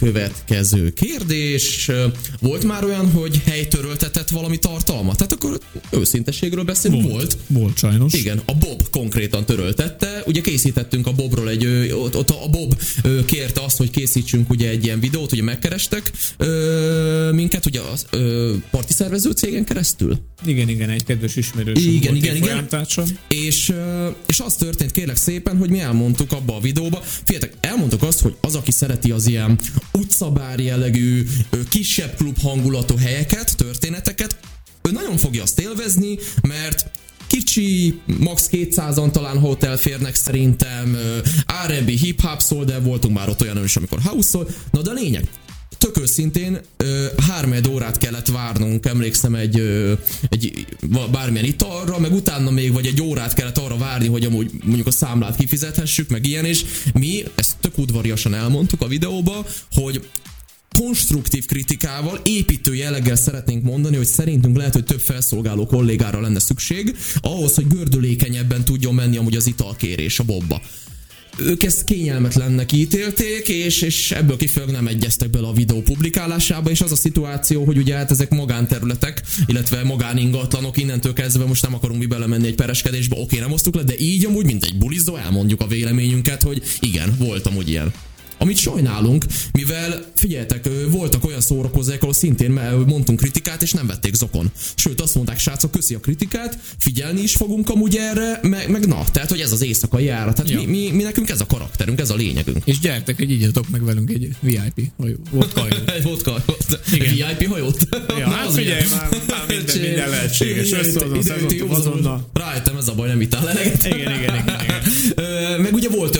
Következő kérdés. Volt már olyan, hogy helytöröltetett valami tartalmat? Tehát akkor őszintességről beszélünk. Volt. Volt, volt sajnos. Igen, a Bob konkrétan töröltette. Ugye készítettünk a Bobról egy, ott, ott a Bob kérte azt, hogy készítsünk ugye egy ilyen videót, ugye megkerestek ö, minket, ugye a parti szervező cégen keresztül. Igen, igen, egy kedves ismerős. Igen, igen, igen. És, és az történt kérlek szépen, hogy mi elmondtuk abba a videóba. Figyeljetek, elmondtuk azt, hogy az, aki szereti az ilyen utcabár jellegű, kisebb klub hangulatú helyeket, történeteket, ő nagyon fogja azt élvezni, mert kicsi, max. 200-an talán hotel férnek szerintem, R&B, hip-hop szól, de voltunk már ott olyan is, amikor house szól. Na de a lényeg, tök őszintén három órát kellett várnunk, emlékszem egy, egy bármilyen italra, meg utána még vagy egy órát kellett arra várni, hogy amúgy mondjuk a számlát kifizethessük, meg ilyen, és mi ezt tök udvariasan elmondtuk a videóba, hogy konstruktív kritikával, építő jelleggel szeretnénk mondani, hogy szerintünk lehet, hogy több felszolgáló kollégára lenne szükség, ahhoz, hogy gördülékenyebben tudjon menni amúgy az italkérés a bobba ők ezt kényelmetlennek ítélték, és, és ebből kifolyólag nem egyeztek bele a videó publikálásába, és az a szituáció, hogy ugye hát ezek magánterületek, illetve magáningatlanok, innentől kezdve most nem akarunk mi belemenni egy pereskedésbe, oké, nem osztuk le, de így amúgy, mint egy bulizó, elmondjuk a véleményünket, hogy igen, volt amúgy ilyen. Amit sajnálunk, mivel figyeljetek, voltak olyan szórakozók, ahol szintén mondtunk kritikát, és nem vették zokon. Sőt, azt mondták, srácok, köszi a kritikát, figyelni is fogunk amúgy erre, meg, meg na, tehát, hogy ez az éjszakai járat. Tehát ja. mi, mi, mi, nekünk ez a karakterünk, ez a lényegünk. És gyertek, hogy igyatok meg velünk egy VIP hajó. Vodka [LAUGHS] hajó. egy vodka hajót. VIP hajót. Ja, hát figyelj, már, már minden, minden lehetséges. Rájöttem, ez a baj, nem itt áll eleget. Igen, igen, igen. igen. meg ugye volt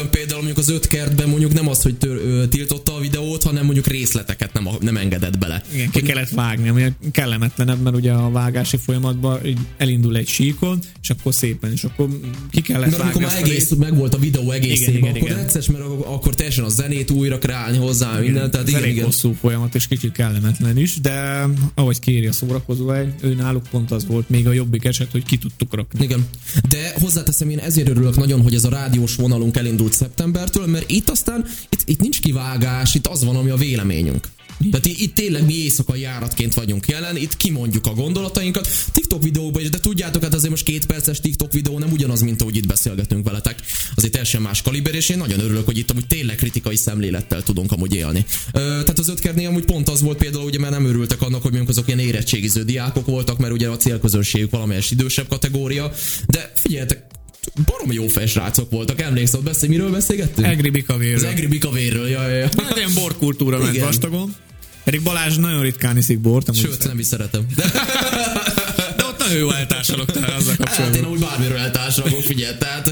az öt kertben mondjuk nem az, hogy tör, ö, tiltotta a videót, hanem mondjuk részleteket nem, nem engedett bele. Igen, ki kellett vágni, ami kellemetlenebb, mert ugye a vágási folyamatban elindul egy síkon, és akkor szépen, és akkor ki kellett vágni. Amikor már egész, meg volt a videó egészében, igen, igen, akkor igen. egyszer, mert akkor teljesen a zenét újra kreálni hozzá, igen, minden. Tehát igen, igen. hosszú folyamat, és kicsit kellemetlen is, de ahogy kéri a szórakozó, ő náluk pont az volt még a jobbik eset, hogy ki tudtuk rakni. Igen. De hozzáteszem, én ezért örülök nagyon, hogy ez a rádiós vonalunk elindult szeptembertől, mert itt aztán itt, itt nincs kivágás, itt az van, ami a véleményünk. Tehát itt tényleg mi éjszakai járatként vagyunk jelen, itt kimondjuk a gondolatainkat. TikTok videóban is, de tudjátok, hát azért most két perces TikTok videó nem ugyanaz, mint ahogy itt beszélgetünk veletek. Azért teljesen más kaliber, és én nagyon örülök, hogy itt amúgy tényleg kritikai szemlélettel tudunk amúgy élni. Ö, tehát az ötkernél amúgy pont az volt például, ugye mert nem örültek annak, hogy mondjuk azok ilyen érettségiző diákok voltak, mert ugye a célközönségük valamelyes idősebb kategória. De figyeljetek, baromi jó srácok voltak, emlékszel, beszél, miről beszélgettünk? Egri Bikavérről. Az Egri Bikavérről, jaj, jaj. Hát ilyen borkultúra ment vastagon. Pedig Balázs nagyon ritkán iszik bort. Sőt, nem is szeretem. [LAUGHS] Nagyon jó eltársalok tehát azzal kapcsolatban. Hát én úgy bármiről eltársalok, figyelj, tehát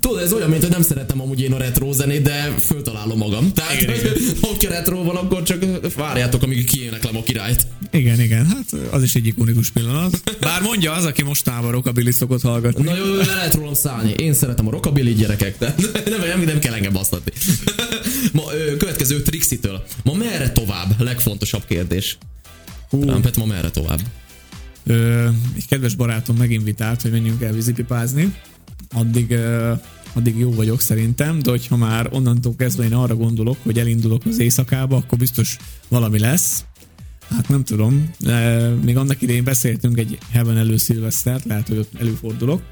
tudod, ez olyan, mint hogy nem szeretem amúgy én a retro zenét, de föltalálom magam. Tehát, igen, hogy ha retro van, akkor csak várjátok, amíg kiéneklem a királyt. Igen, igen, hát az is egy ikonikus pillanat. Bár mondja az, aki mostában rockabilly szokott hallgatni. Na jó, le lehet rólam szállni. Én szeretem a rockabilly gyerekek, de [LAUGHS] nem, nem, nem kell engem basztatni. [LAUGHS] Ma, ö, következő Trixitől. Ma merre tovább? Legfontosabb kérdés. Hú. Trumpet, ma merre tovább? Ö, egy kedves barátom meginvitált, hogy menjünk el vízipipázni. Addig ö, addig jó vagyok szerintem, de hogyha már onnantól kezdve én arra gondolok, hogy elindulok az éjszakába, akkor biztos valami lesz. Hát nem tudom, de még annak idején beszéltünk egy Heaven elő szilvesztert, lehet, hogy ott előfordulok.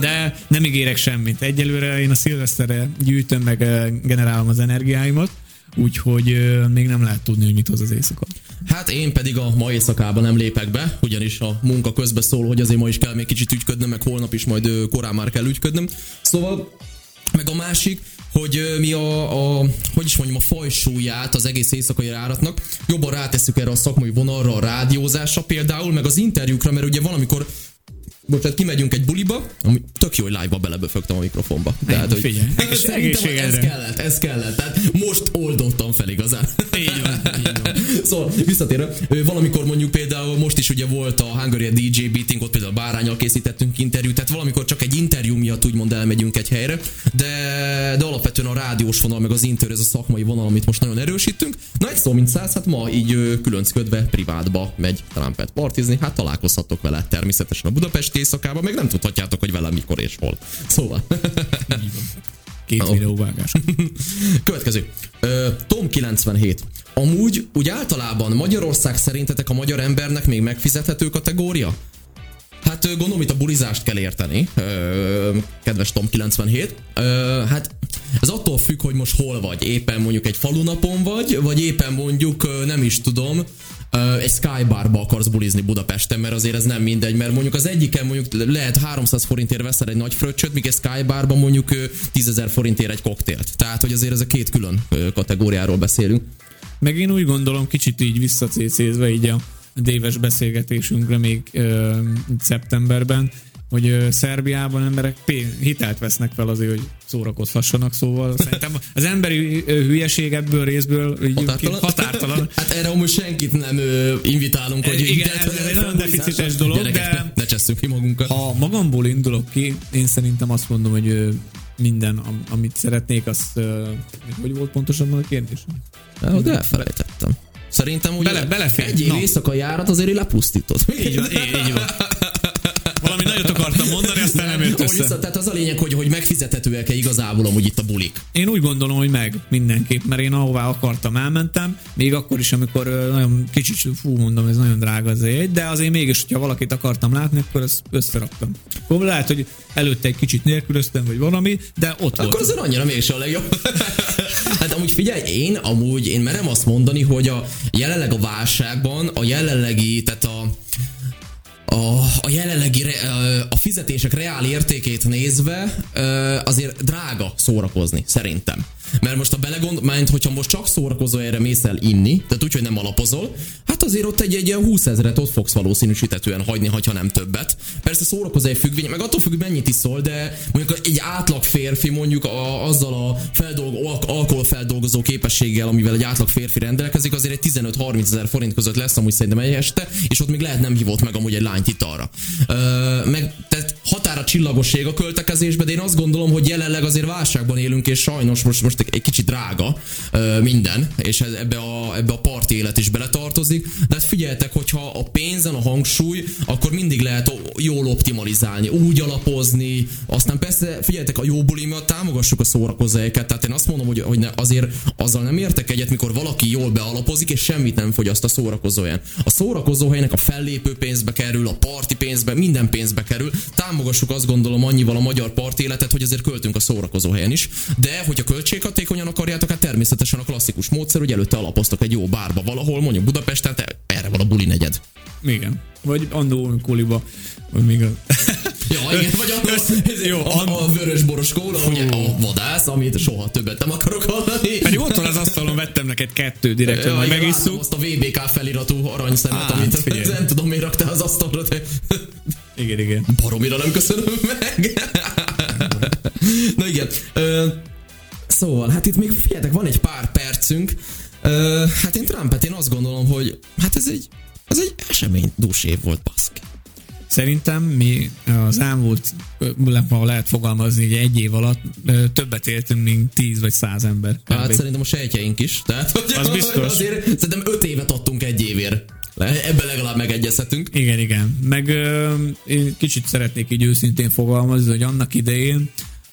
De nem ígérek semmit. Egyelőre én a szilveszterre gyűjtöm meg, generálom az energiáimat, úgyhogy még nem lehet tudni, hogy mit hoz az éjszaka. Hát én pedig a ma éjszakában nem lépek be, ugyanis a munka közben szól, hogy azért ma is kell még kicsit ügyködnöm, meg holnap is majd korán már kell ügyködnöm. Szóval, meg a másik, hogy mi a, a, hogy is mondjam, a fajsúlyát az egész éjszakai járatnak jobban ráteszük erre a szakmai vonalra, a rádiózásra például, meg az interjúkra, mert ugye valamikor most tehát kimegyünk egy buliba, ami tök jó, hogy live-ba beleböfögtem a mikrofonba. Tehát, hogy figyelj, [LAUGHS] ez kellett, ez kellett. Tehát most oldottam fel igazán. Így van, így van. Szóval visszatérve, valamikor mondjuk például most is ugye volt a Hungary DJ Beating, ott például Bárányal készítettünk interjút, tehát valamikor csak egy interjú miatt úgymond elmegyünk egy helyre, de, de alapvetően a rádiós vonal, meg az inter, ez a szakmai vonal, amit most nagyon erősítünk. Na egy szó mint száz, hát ma így különcködve privátba megy Trumpet partizni, hát találkozhatok vele természetesen a Budapesti éjszakában, meg nem tudhatjátok, hogy velem mikor és hol. Szóval. Két videóvágás. [LAUGHS] Következő. Tom 97. Amúgy úgy általában Magyarország szerintetek a magyar embernek még megfizethető kategória? Hát gondolom itt a bulizást kell érteni, kedves Tom 97. Hát ez attól függ, hogy most hol vagy. Éppen mondjuk egy falunapon vagy, vagy éppen mondjuk nem is tudom, egy skybarba akarsz bulizni Budapesten, mert azért ez nem mindegy, mert mondjuk az egyiken mondjuk lehet 300 forintért veszel egy nagy fröccsöt, míg egy skybarban mondjuk 10 forintért egy koktélt. Tehát, hogy azért ez a két külön kategóriáról beszélünk. Meg én úgy gondolom, kicsit így visszacécézve így a déves beszélgetésünkre még ö, szeptemberben, hogy ö, Szerbiában emberek hitelt vesznek fel azért, hogy szórakozhassanak, szóval szerintem az emberi ö, hülyeség ebből részből így határtalan. határtalan. [LAUGHS] hát erre amúgy senkit nem ö, invitálunk, hogy Igen, ez, ez egy nagyon deficites dolog, Gyerekek, de ne, ne csesszünk ki magunkat. Ha magamból indulok ki, én szerintem azt mondom, hogy ö, minden, amit szeretnék, az hogy volt pontosan a kérdés? De elfelejtettem. Szerintem ugye bele, belefér. egy év éjszaka járat azért lepusztított. Így van, [LAUGHS] így van. Nagyot akartam mondani, aztán nem jött össze. Vissza, tehát az a lényeg, hogy, hogy megfizethetőek-e igazából amúgy itt a bulik. Én úgy gondolom, hogy meg mindenképp, mert én ahová akartam, elmentem, még akkor is, amikor nagyon kicsit, fú, mondom, ez nagyon drága az egy, de azért mégis, hogyha valakit akartam látni, akkor ezt összeraktam. Akkor lehet, hogy előtte egy kicsit nélkülöztem, vagy valami, de ott Akkor volt. azért annyira mégis a legjobb. hát amúgy figyelj, én amúgy, én merem azt mondani, hogy a jelenleg a válságban, a jelenlegi, tehát a a, a jelenlegi re, a fizetések reál értékét nézve azért drága szórakozni, szerintem. Mert most a belegond, mert hogyha most csak szórakozó erre mész el inni, tehát úgy, hogy nem alapozol, hát azért ott egy, egy ilyen 20 ezeret ott fogsz valószínűsítetően hagyni, ha nem többet. Persze szórakozó egy függvény, meg attól függ, mennyit iszol, de mondjuk egy átlag férfi mondjuk a, azzal a feldolg, alkoholfeldolgozó képességgel, amivel egy átlag férfi rendelkezik, azért egy 15-30 ezer forint között lesz amúgy szerintem egy este, és ott még lehet nem hívott meg amúgy egy lányt itt arra. Ö, meg tehát határa csillagosség a költekezésben, de én azt gondolom, hogy jelenleg azért válságban élünk, és sajnos most, most egy kicsit drága minden, és ebbe a, ebbe a parti élet is beletartozik. De hát figyeljetek, hogyha a pénzen a hangsúly, akkor mindig lehet jól optimalizálni, úgy alapozni, aztán persze figyeljetek, a jó buli miatt támogassuk a szórakozóhelyeket, tehát én azt mondom, hogy, hogy ne, azért azzal nem értek egyet, mikor valaki jól bealapozik, és semmit nem fogyaszt a szórakozóhelyen. A szórakozóhelynek a fellépő pénzbe kerül, a parti pénzbe, minden pénzbe kerül. Támogassuk azt gondolom annyival a magyar part életet, hogy azért költünk a szórakozóhelyen is. De hogyha költséghatékonyan akarjátok, hát természetesen a klasszikus módszer, hogy előtte alapoztak egy jó bárba valahol, mondjuk Budapesten, erre van a buli negyed. Igen. Vagy andó koliba, vagy még a... [LAUGHS] Ja, igen, vagy akkor jó, a, a vörös boros kóla, ugye a vadász, amit soha többet nem akarok hallani. Ott van az asztalon, vettem neked kettő direkt, ja, hogy megisszuk. azt a VBK feliratú aranyszemet, amit figyelj. [LAUGHS] nem tudom, miért raktál az asztalra, de... Igen, igen. Baromira nem köszönöm meg. Na igen. Ö, szóval, hát itt még figyeljetek, van egy pár percünk. Ö, hát én Trumpet, én azt gondolom, hogy hát ez egy, ez egy esemény dús év volt, baszki. Szerintem mi az elmúlt, ha lehet fogalmazni, hogy egy év alatt többet éltünk, mint tíz vagy száz ember. Hát szerintem a sejtjeink is. Tehát, az biztos. Azért szerintem öt évet adtunk egy évért. Ebben legalább megegyezhetünk. Igen, igen. Meg ö, én kicsit szeretnék így őszintén fogalmazni, hogy annak idején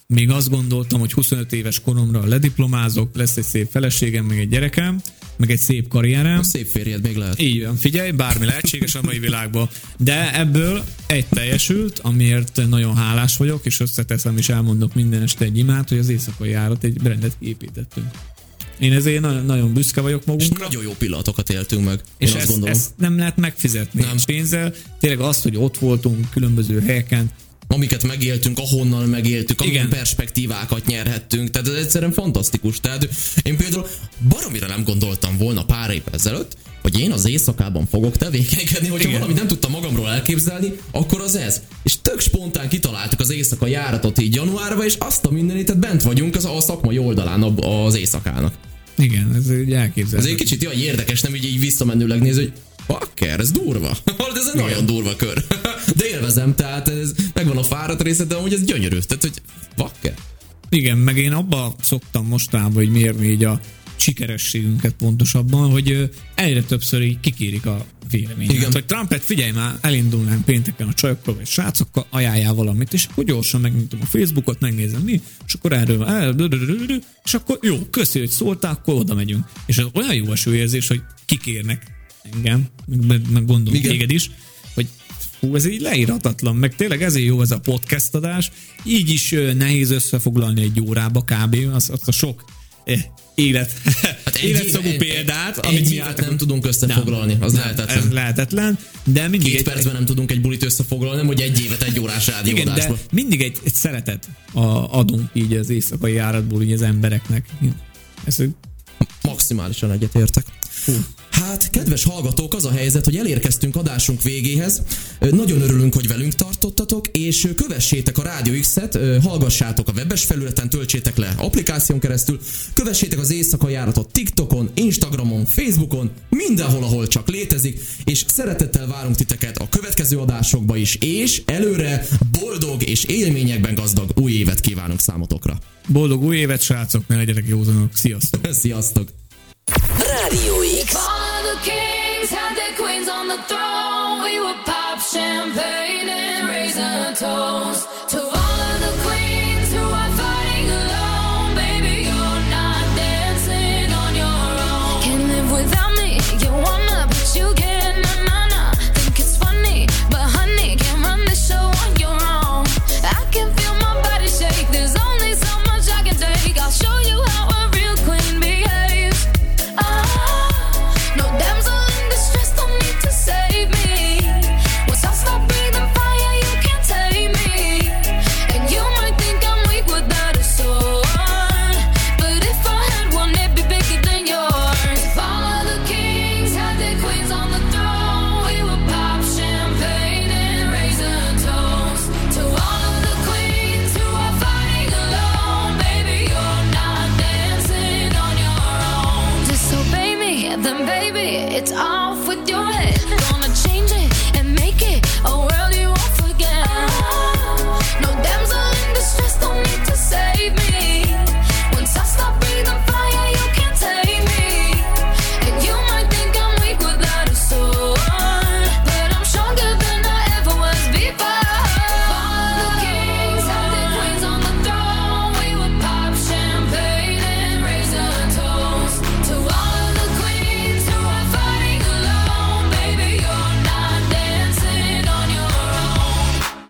még azt gondoltam, hogy 25 éves koromra lediplomázok, lesz egy szép feleségem, meg egy gyerekem, meg egy szép karrierem. A szép férjed még lehet. Így van, figyelj, bármi lehetséges a mai világban. De ebből egy teljesült, amiért nagyon hálás vagyok, és összeteszem és elmondok minden este egy imát, hogy az éjszakai járat egy brendet építettünk. Én ezért nagyon, nagyon büszke vagyok magunkra. És nagyon jó pillanatokat éltünk meg. És ezt, gondolom. ezt nem lehet megfizetni nem. pénzzel. Tényleg azt, hogy ott voltunk különböző helyeken, amiket megéltünk, ahonnan megéltük, amilyen perspektívákat nyerhettünk. Tehát ez egyszerűen fantasztikus. Tehát én például baromira nem gondoltam volna pár év ezelőtt, hogy én az éjszakában fogok tevékenykedni, hogyha valami nem tudtam magamról elképzelni, akkor az ez. És tök spontán kitaláltuk az éjszaka járatot így januárba, és azt a mindenit, tehát bent vagyunk az a szakmai oldalán az éjszakának. Igen, ez egy elképzelhető. Ez egy kicsit olyan érdekes, nem így, így visszamenőleg néz, hogy Bakker, ez durva. ez egy nagyon durva kör. De élvezem, tehát ez megvan a fáradt része, de amúgy ez gyönyörű. Tehát, hogy bakker. Igen, meg én abba szoktam mostában, hogy mérni így a sikerességünket pontosabban, hogy egyre többször így kikérik a véleményet. Igen. Hogy Trumpet, figyelj már, elindulnánk pénteken a csajokkal vagy srácokkal, ajánljál valamit, és akkor gyorsan megnyitom a Facebookot, megnézem mi, és akkor erről, és akkor jó, köszi, hogy szóltál, akkor oda megyünk. És ez olyan jó esőérzés, hogy kikérnek engem, meg, meg gondolom Igen. téged is, hogy hú, ez így leírhatatlan, meg tényleg ezért jó ez a podcast adás, így is nehéz összefoglalni egy órába kb. Az, az a sok eh, élet, hát életszagú éve, példát, egy, amit mi nem tudunk összefoglalni, az nem, lehetetlen. Ez lehetetlen, de mindig Két egy, percben nem tudunk egy bulit összefoglalni, hogy egy évet egy órás rádióadásba. Igen, de mindig egy, egy szeretet a, adunk így az éjszakai járatból így az embereknek. Ez maximálisan egyetértek. Hú. Hát, kedves hallgatók, az a helyzet, hogy elérkeztünk adásunk végéhez. Nagyon örülünk, hogy velünk tartottatok, és kövessétek a Rádió X-et, hallgassátok a webes felületen, töltsétek le applikáción keresztül, kövessétek az éjszaka járatot TikTokon, Instagramon, Facebookon, mindenhol, ahol csak létezik, és szeretettel várunk titeket a következő adásokba is, és előre boldog és élményekben gazdag új évet kívánunk számotokra. Boldog új évet, srácok, ne legyenek józanok. Sziasztok! [LAUGHS] Sziasztok! Rádió X. on the throne. We would pop champagne and raise a toast